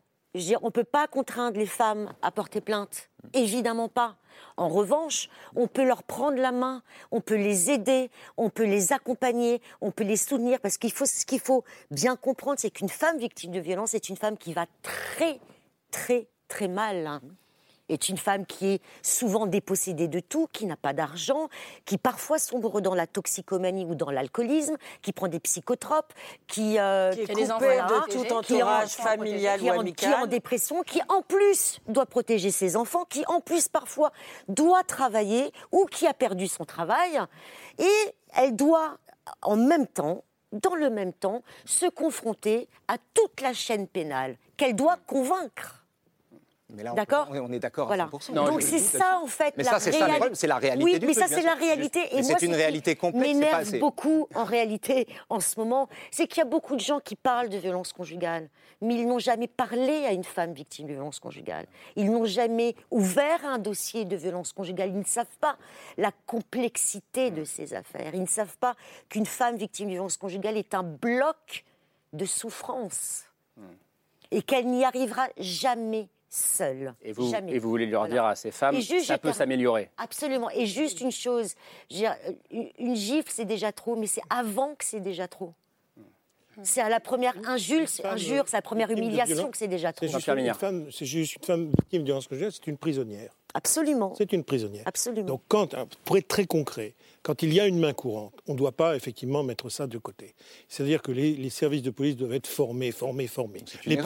on ne peut pas contraindre les femmes à porter plainte. Évidemment pas. En revanche, on peut leur prendre la main, on peut les aider, on peut les accompagner, on peut les soutenir. Parce qu'il faut, ce qu'il faut bien comprendre, c'est qu'une femme victime de violence est une femme qui va très, très, très mal. Est une femme qui est souvent dépossédée de tout, qui n'a pas d'argent, qui parfois sombre dans la toxicomanie ou dans l'alcoolisme, qui prend des psychotropes, qui, euh, Qui est coupée de tout entourage familial qui ou amical. qui est en dépression, qui en plus doit protéger ses enfants, qui en plus parfois doit travailler ou qui a perdu son travail. Et elle doit en même temps, dans le même temps, se confronter à toute la chaîne pénale qu'elle doit convaincre. Mais là, on- D'accord on, on est d'accord Voilà. à 100%. Donc c'est ça en fait Mais la ça, c'est ça le réali- problème, c'est la réalité Oui, du mais truc, ça c'est la réalité. Mais Et c'est une ce qui réalité complexe, M'énerve beaucoup en réalité en ce moment, c'est qu'il y a beaucoup de gens qui parlent de violence conjugale, mais ils n'ont jamais parlé à une femme victime de violence conjugale. Ils n'ont jamais ouvert un dossier de violence conjugale. Ils ne savent pas la complexité de ces affaires. Ils ne savent pas qu'une femme victime de violence conjugale est un bloc de souffrance et qu'elle n'y arrivera jamais Et vous, Jamais. et vous voulez leur Voilà. dire à ces femmes, juste, ça peut s'améliorer. Absolument. Et juste une chose, une- une gifle, c'est déjà trop, mais c'est avant que c'est déjà trop. C'est à la première injure, femme, injure c'est à la première humiliation que c'est déjà trop. C'est juste, une femme, c'est juste une femme victime de violence conjugale, c'est une prisonnière. Absolument. C'est une prisonnière. Absolument. Donc, quand, pour être très concret, quand il y a une main courante, on ne doit pas effectivement mettre ça de côté. C'est-à-dire que les, les services de police doivent être formés, formés, formés. une Les,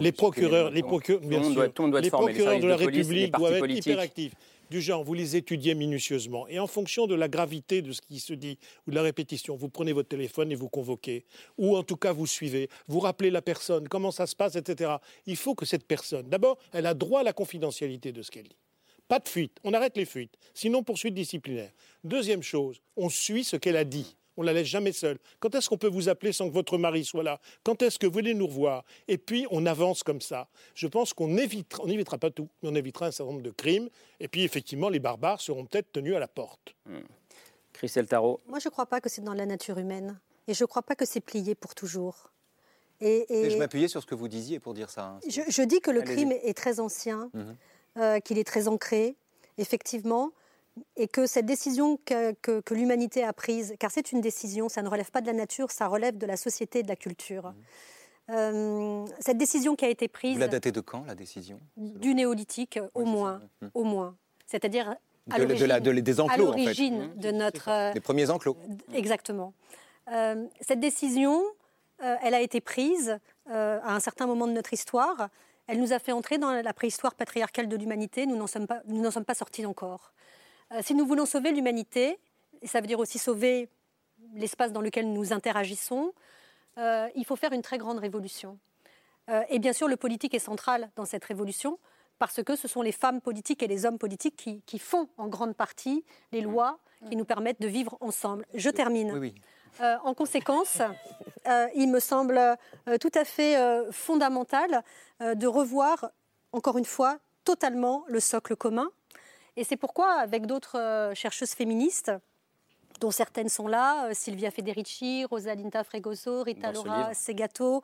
les procureurs, les le procureurs, bien sûr, doit- doit être les formé, les procureurs de la services de police, les République partis doivent être politiques. hyperactifs. Du genre, vous les étudiez minutieusement. Et en fonction de la gravité de ce qui se dit ou de la répétition, vous prenez votre téléphone et vous convoquez. Ou en tout cas, vous suivez. Vous rappelez la personne, comment ça se passe, etc. Il faut que cette personne, d'abord, elle a droit à la confidentialité de ce qu'elle dit. Pas de fuite. On arrête les fuites. Sinon, poursuite disciplinaire. Deuxième chose, on suit ce qu'elle a dit. On la laisse jamais seule. Quand est-ce qu'on peut vous appeler sans que votre mari soit là? Quand est-ce que vous voulez nous revoir? Et puis, on avance comme ça. Je pense qu'on évitera, on n'évitera pas tout, mais on évitera un certain nombre de crimes. Et puis, effectivement, les barbares seront peut-être tenus à la porte. Christelle Tarot. Moi, je ne crois pas que c'est dans la nature humaine. Et je ne crois pas que c'est plié pour toujours. Et, Et et je m'appuyais sur ce que vous disiez pour dire ça. hein. je, je dis que le crime est très ancien, Mhm. euh, qu'il est très ancré, effectivement, et que cette décision que, que- que l'humanité a prise, car c'est une décision, ça ne relève pas de la nature, ça relève de la société et de la culture. Euh, cette décision qui a été prise Vous la datez de quand, la décision du néolithique, au moins, Mhm. au moins, c'est-à-dire à De la- de la- de- des à enclos, en fait. l'origine de notre euh, Les premiers enclos. Exactement. Euh, cette décision, euh, elle a été prise euh, à un certain moment de notre histoire. Elle nous a fait entrer dans la préhistoire patriarcale de l'humanité. Nous n'en sommes pas, nous n'en sommes pas sortis encore. Euh, si nous voulons sauver l'humanité, et ça veut dire aussi sauver l'espace dans lequel nous interagissons, euh, il faut faire une très grande révolution. Euh, et bien sûr, le politique est central dans cette révolution parce que ce sont les femmes politiques et les hommes politiques qui, qui font en grande partie les lois qui nous permettent de vivre ensemble. Je termine. Oui, oui. Euh, en conséquence, *laughs* il me semble tout à fait fondamental de revoir, encore une fois, totalement le socle commun. Et c'est pourquoi, avec d'autres euh, chercheuses féministes, dont certaines sont là, euh, Silvia Federici, Rosalinda Fregoso, Rita Dans Laura. Segato,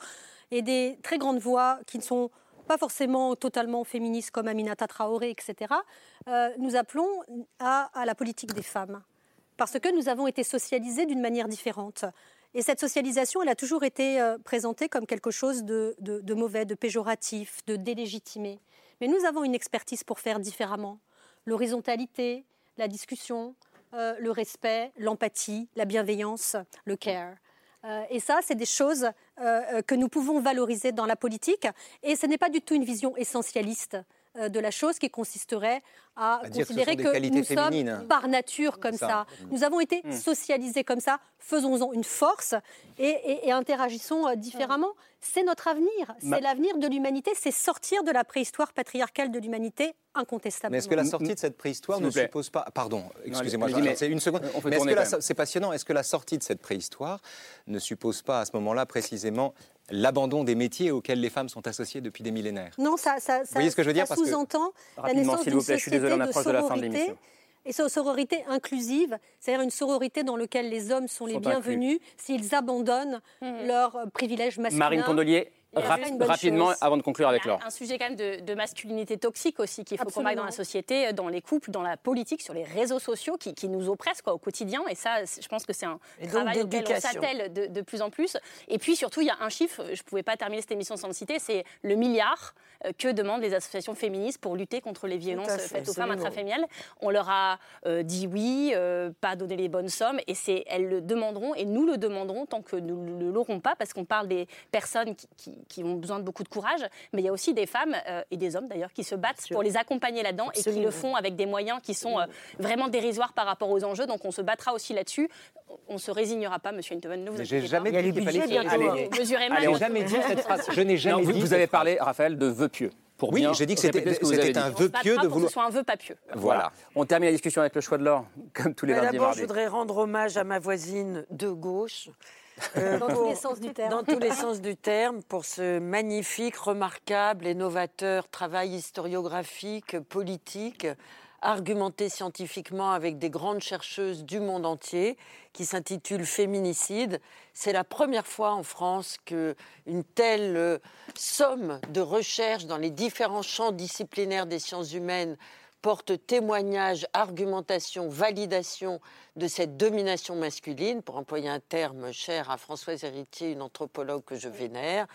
et des très grandes voix qui ne sont pas forcément totalement féministes comme Aminata Traoré, etc., euh, nous appelons à, à la politique des femmes. Parce que nous avons été socialisés d'une manière différente. Et cette socialisation, elle a toujours été euh, présentée comme quelque chose de, de- de mauvais, de péjoratif, de délégitimé. Mais nous avons une expertise pour faire différemment. L'horizontalité, la discussion, euh, le respect, l'empathie, la bienveillance, le care. Euh, et ça, c'est des choses euh, que nous pouvons valoriser dans la politique. Et ce n'est pas du tout une vision essentialiste de la chose qui consisterait à, que considérer que, nous féminines. sommes par nature comme Ça. ça. Nous avons été Mm. socialisés comme ça. Faisons-en une force et, et- et interagissons différemment. C'est notre avenir. Ma- C'est l'avenir de l'humanité. C'est sortir de la préhistoire patriarcale de l'humanité incontestablement. Mais est-ce que la sortie de cette préhistoire ne suppose pas. Pardon, excusez-moi, c'est une seconde. Mais est-ce que la c'est passionnant. Est-ce que la sortie de cette préhistoire ne suppose pas à ce moment-là précisément l'abandon des métiers auxquels les femmes sont associées depuis des millénaires? Non, ça, ça, Vous voyez ce que je veux dire ça Parce que- sous-entend la Rapidement, naissance s'il d'une vous plaît, je suis désolé, société on de approche de la fin de. Et c'est une sororité inclusive, c'est-à-dire une sororité dans laquelle les hommes sont les bienvenus s'ils abandonnent leurs euh, privilèges masculins. Marine Tondelier, rap- rapidement, chose. avant de conclure avec Laure. un sujet quand même de, de masculinité toxique aussi qu'il faut Absolument. combattre dans la société, dans les couples, dans la politique, sur les réseaux sociaux qui, qui nous oppressent quoi, au quotidien. Et ça, je pense que c'est un Et donc travail auquel on s'attelle de, de plus en plus. Et puis surtout, il y a un chiffre, je ne pouvais pas terminer cette émission sans le citer, c'est le milliard euh, que demandent les associations féministes pour lutter contre les violences fait, faites aux femmes intrafamiliales. On leur a euh, dit oui, euh, pas donné les bonnes sommes, et c'est elles le demanderont, et nous le demanderons tant que nous ne l'aurons pas, parce qu'on parle des personnes qui, qui- qui ont besoin de beaucoup de courage, mais il y a aussi des femmes euh, et des hommes d'ailleurs qui se battent pour les accompagner là-dedans et qui le font avec des moyens qui sont euh, vraiment dérisoires par rapport aux enjeux. Donc on se battra aussi là-dessus. On ne se résignera pas, Monsieur Hintoven. Ne vous inquiétez jamais pas. dit bientôt, et- hein. mesurez mal jamais dit cette phrase. Je n'ai jamais Non, dit vous avez parlé, Raphaël, de vœux pieux. Pour Oui, j'ai dit que c'était- un On vœu pieux de pour que vouloir. ce soit un vœu pas pieux. Voilà. On termine la discussion avec le choix de l'or, *laughs* comme tous les Mais lundis D'abord, je voudrais rendre hommage à ma voisine de gauche. euh, *laughs* Dans tous les sens du terme. Dans tous les sens du terme, pour ce magnifique, remarquable et novateur travail historiographique, politique, argumenté scientifiquement avec des grandes chercheuses du monde entier, qui s'intitule Féminicide. C'est la première fois en France que une telle euh, somme de recherches dans les différents champs disciplinaires des sciences humaines porte témoignage, argumentation, validation de cette domination masculine, pour employer un terme cher à Françoise Héritier, une anthropologue que je vénère.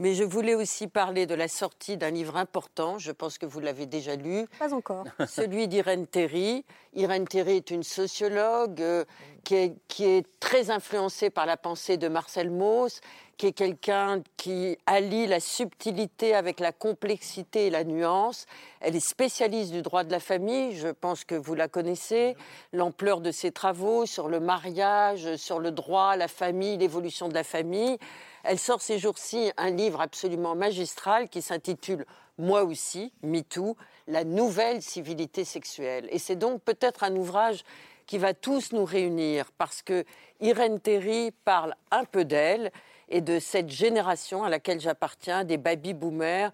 Mais je voulais aussi parler de la sortie d'un livre important, je pense que vous l'avez déjà lu, Pas encore. celui d'Irène Terry. Irène Terry est une sociologue euh, qui, est, qui est très influencée par la pensée de Marcel Mauss, qui est quelqu'un qui allie la subtilité avec la complexité et la nuance. Elle est spécialiste du droit de la famille, je pense que vous la connaissez, l'ampleur de ses travaux sur le mariage, sur le droit, la famille, l'évolution de la famille. Elle sort ces jours-ci un livre absolument magistral qui s'intitule Moi aussi, MeToo, la nouvelle civilité sexuelle. Et c'est donc peut-être un ouvrage qui va tous nous réunir parce que Irène Terry parle un peu d'elle et de cette génération à laquelle j'appartiens, des baby-boomers.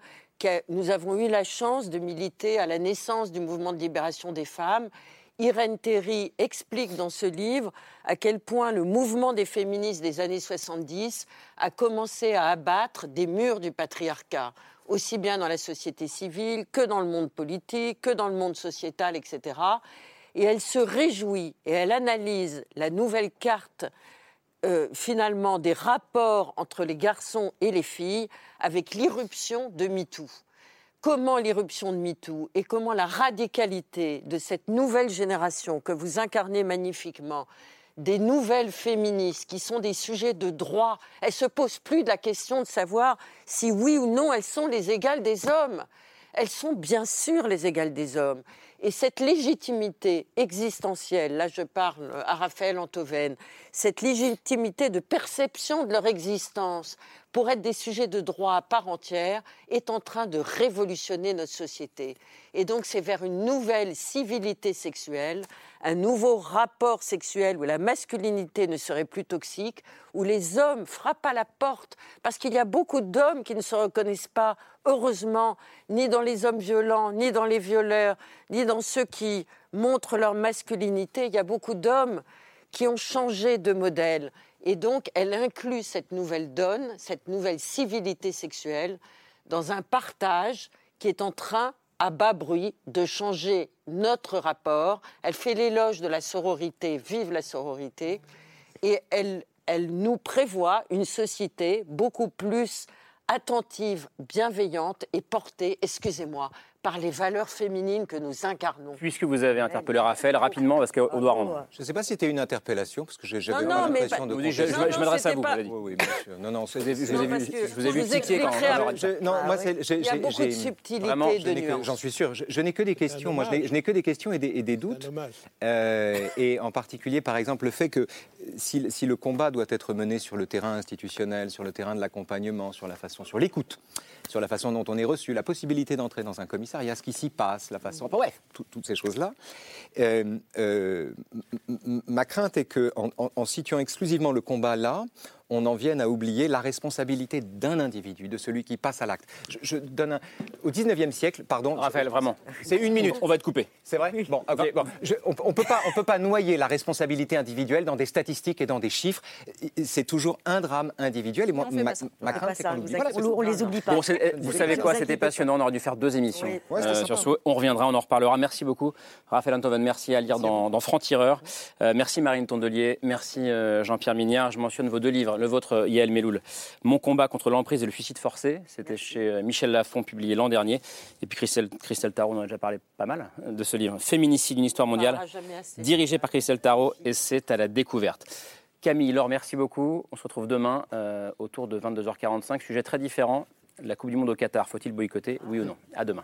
Nous avons eu la chance de militer à la naissance du mouvement de libération des femmes. Irène Terry explique dans ce livre à quel point le mouvement des féministes des années 70 a commencé à abattre des murs du patriarcat, aussi bien dans la société civile que dans le monde politique, que dans le monde sociétal, etc. Et elle se réjouit et elle analyse la nouvelle carte euh, finalement des rapports entre les garçons et les filles avec l'irruption de MeToo. Comment l'irruption de MeToo et comment la radicalité de cette nouvelle génération que vous incarnez magnifiquement, des nouvelles féministes qui sont des sujets de droit, elles se posent plus de la question de savoir si oui ou non elles sont les égales des hommes. Elles sont bien sûr les égales des hommes. Et cette légitimité existentielle, là je parle à Raphaël Antoven, cette légitimité de perception de leur existence pour être des sujets de droit à part entière, est en train de révolutionner notre société. Et donc c'est vers une nouvelle civilité sexuelle, un nouveau rapport sexuel où la masculinité ne serait plus toxique, où les hommes frappent à la porte, parce qu'il y a beaucoup d'hommes qui ne se reconnaissent pas, heureusement, ni dans les hommes violents, ni dans les violeurs, ni dans ceux qui montrent leur masculinité. Il y a beaucoup d'hommes qui ont changé de modèle. Et donc, elle inclut cette nouvelle donne, cette nouvelle civilité sexuelle, dans un partage qui est en train, à bas bruit, de changer notre rapport. Elle fait l'éloge de la sororité, vive la sororité, et elle, elle nous prévoit une société beaucoup plus attentive, bienveillante et portée, excusez-moi, par les valeurs féminines que nous incarnons. Puisque vous avez interpellé Raphaël, rapidement, parce qu'on doit rendre. Je ne sais pas si c'était une interpellation, parce que j'ai- j'avais Non, pas non, mais l'impression pas- de. Je- je- je contester. je m'adresse à vous, c'était vous avez dit. Oui, oui, bien sûr. Non, non, c'est- Je vous ai vu- je vous ai Non, vu- tiquer quand non, Ah moi, j'ai- Il y a beaucoup j'ai- de subtilité Vraiment, de. J'en suis sûr. Je, je n'ai que des questions. Moi, je n'ai- je n'ai que des questions et des, et des doutes. dommage. Euh, et en particulier, par exemple, le fait que si, si le combat doit être mené sur le terrain institutionnel, sur le terrain de l'accompagnement, sur la façon, sur l'écoute, sur la façon dont on est reçu, la possibilité d'entrer dans un commissariat, ce qui s'y passe, la façon, enfin, bref, tout- toutes ces choses-là. euh, euh, ma crainte est que, en, en- en situant exclusivement le combat là, on en vienne à oublier la responsabilité d'un individu, de celui qui passe à l'acte. Je, donne un... Au 19e siècle, pardon. Raphaël, vraiment. C'est une minute. On va être coupé. C'est vrai? Bon, on ne peut, pas, on peut pas noyer la responsabilité individuelle dans des statistiques et dans des chiffres. C'est toujours un drame individuel. Et moi, ma, crainte, c'est qu'on oublie. on, les oublie pas. vous savez quoi? C'était passionnant. On aurait dû faire deux émissions euh, sur ce. On reviendra, on en reparlera. Merci beaucoup, Raphaël Antoven. Merci à lire dans, dans Franc-Tireur. Euh, merci Marine Tondelier. Merci euh, Jean-Pierre Mignard. Je mentionne vos deux livres. Le vôtre, Yael Meloul. Mon combat contre l'emprise et le suicide forcé. C'était chez Michel Lafon, publié l'an dernier. Et puis Christelle, Christelle Tarot, on en a déjà parlé pas mal de ce livre. Féminicide, une histoire mondiale. Dirigé par Christelle Tarot. Et c'est à la découverte. Camille, Laure, merci beaucoup. On se retrouve demain euh, autour de 22h45. Sujet très différent. La Coupe du Monde au Qatar, faut-il boycotter Oui ou non? À demain.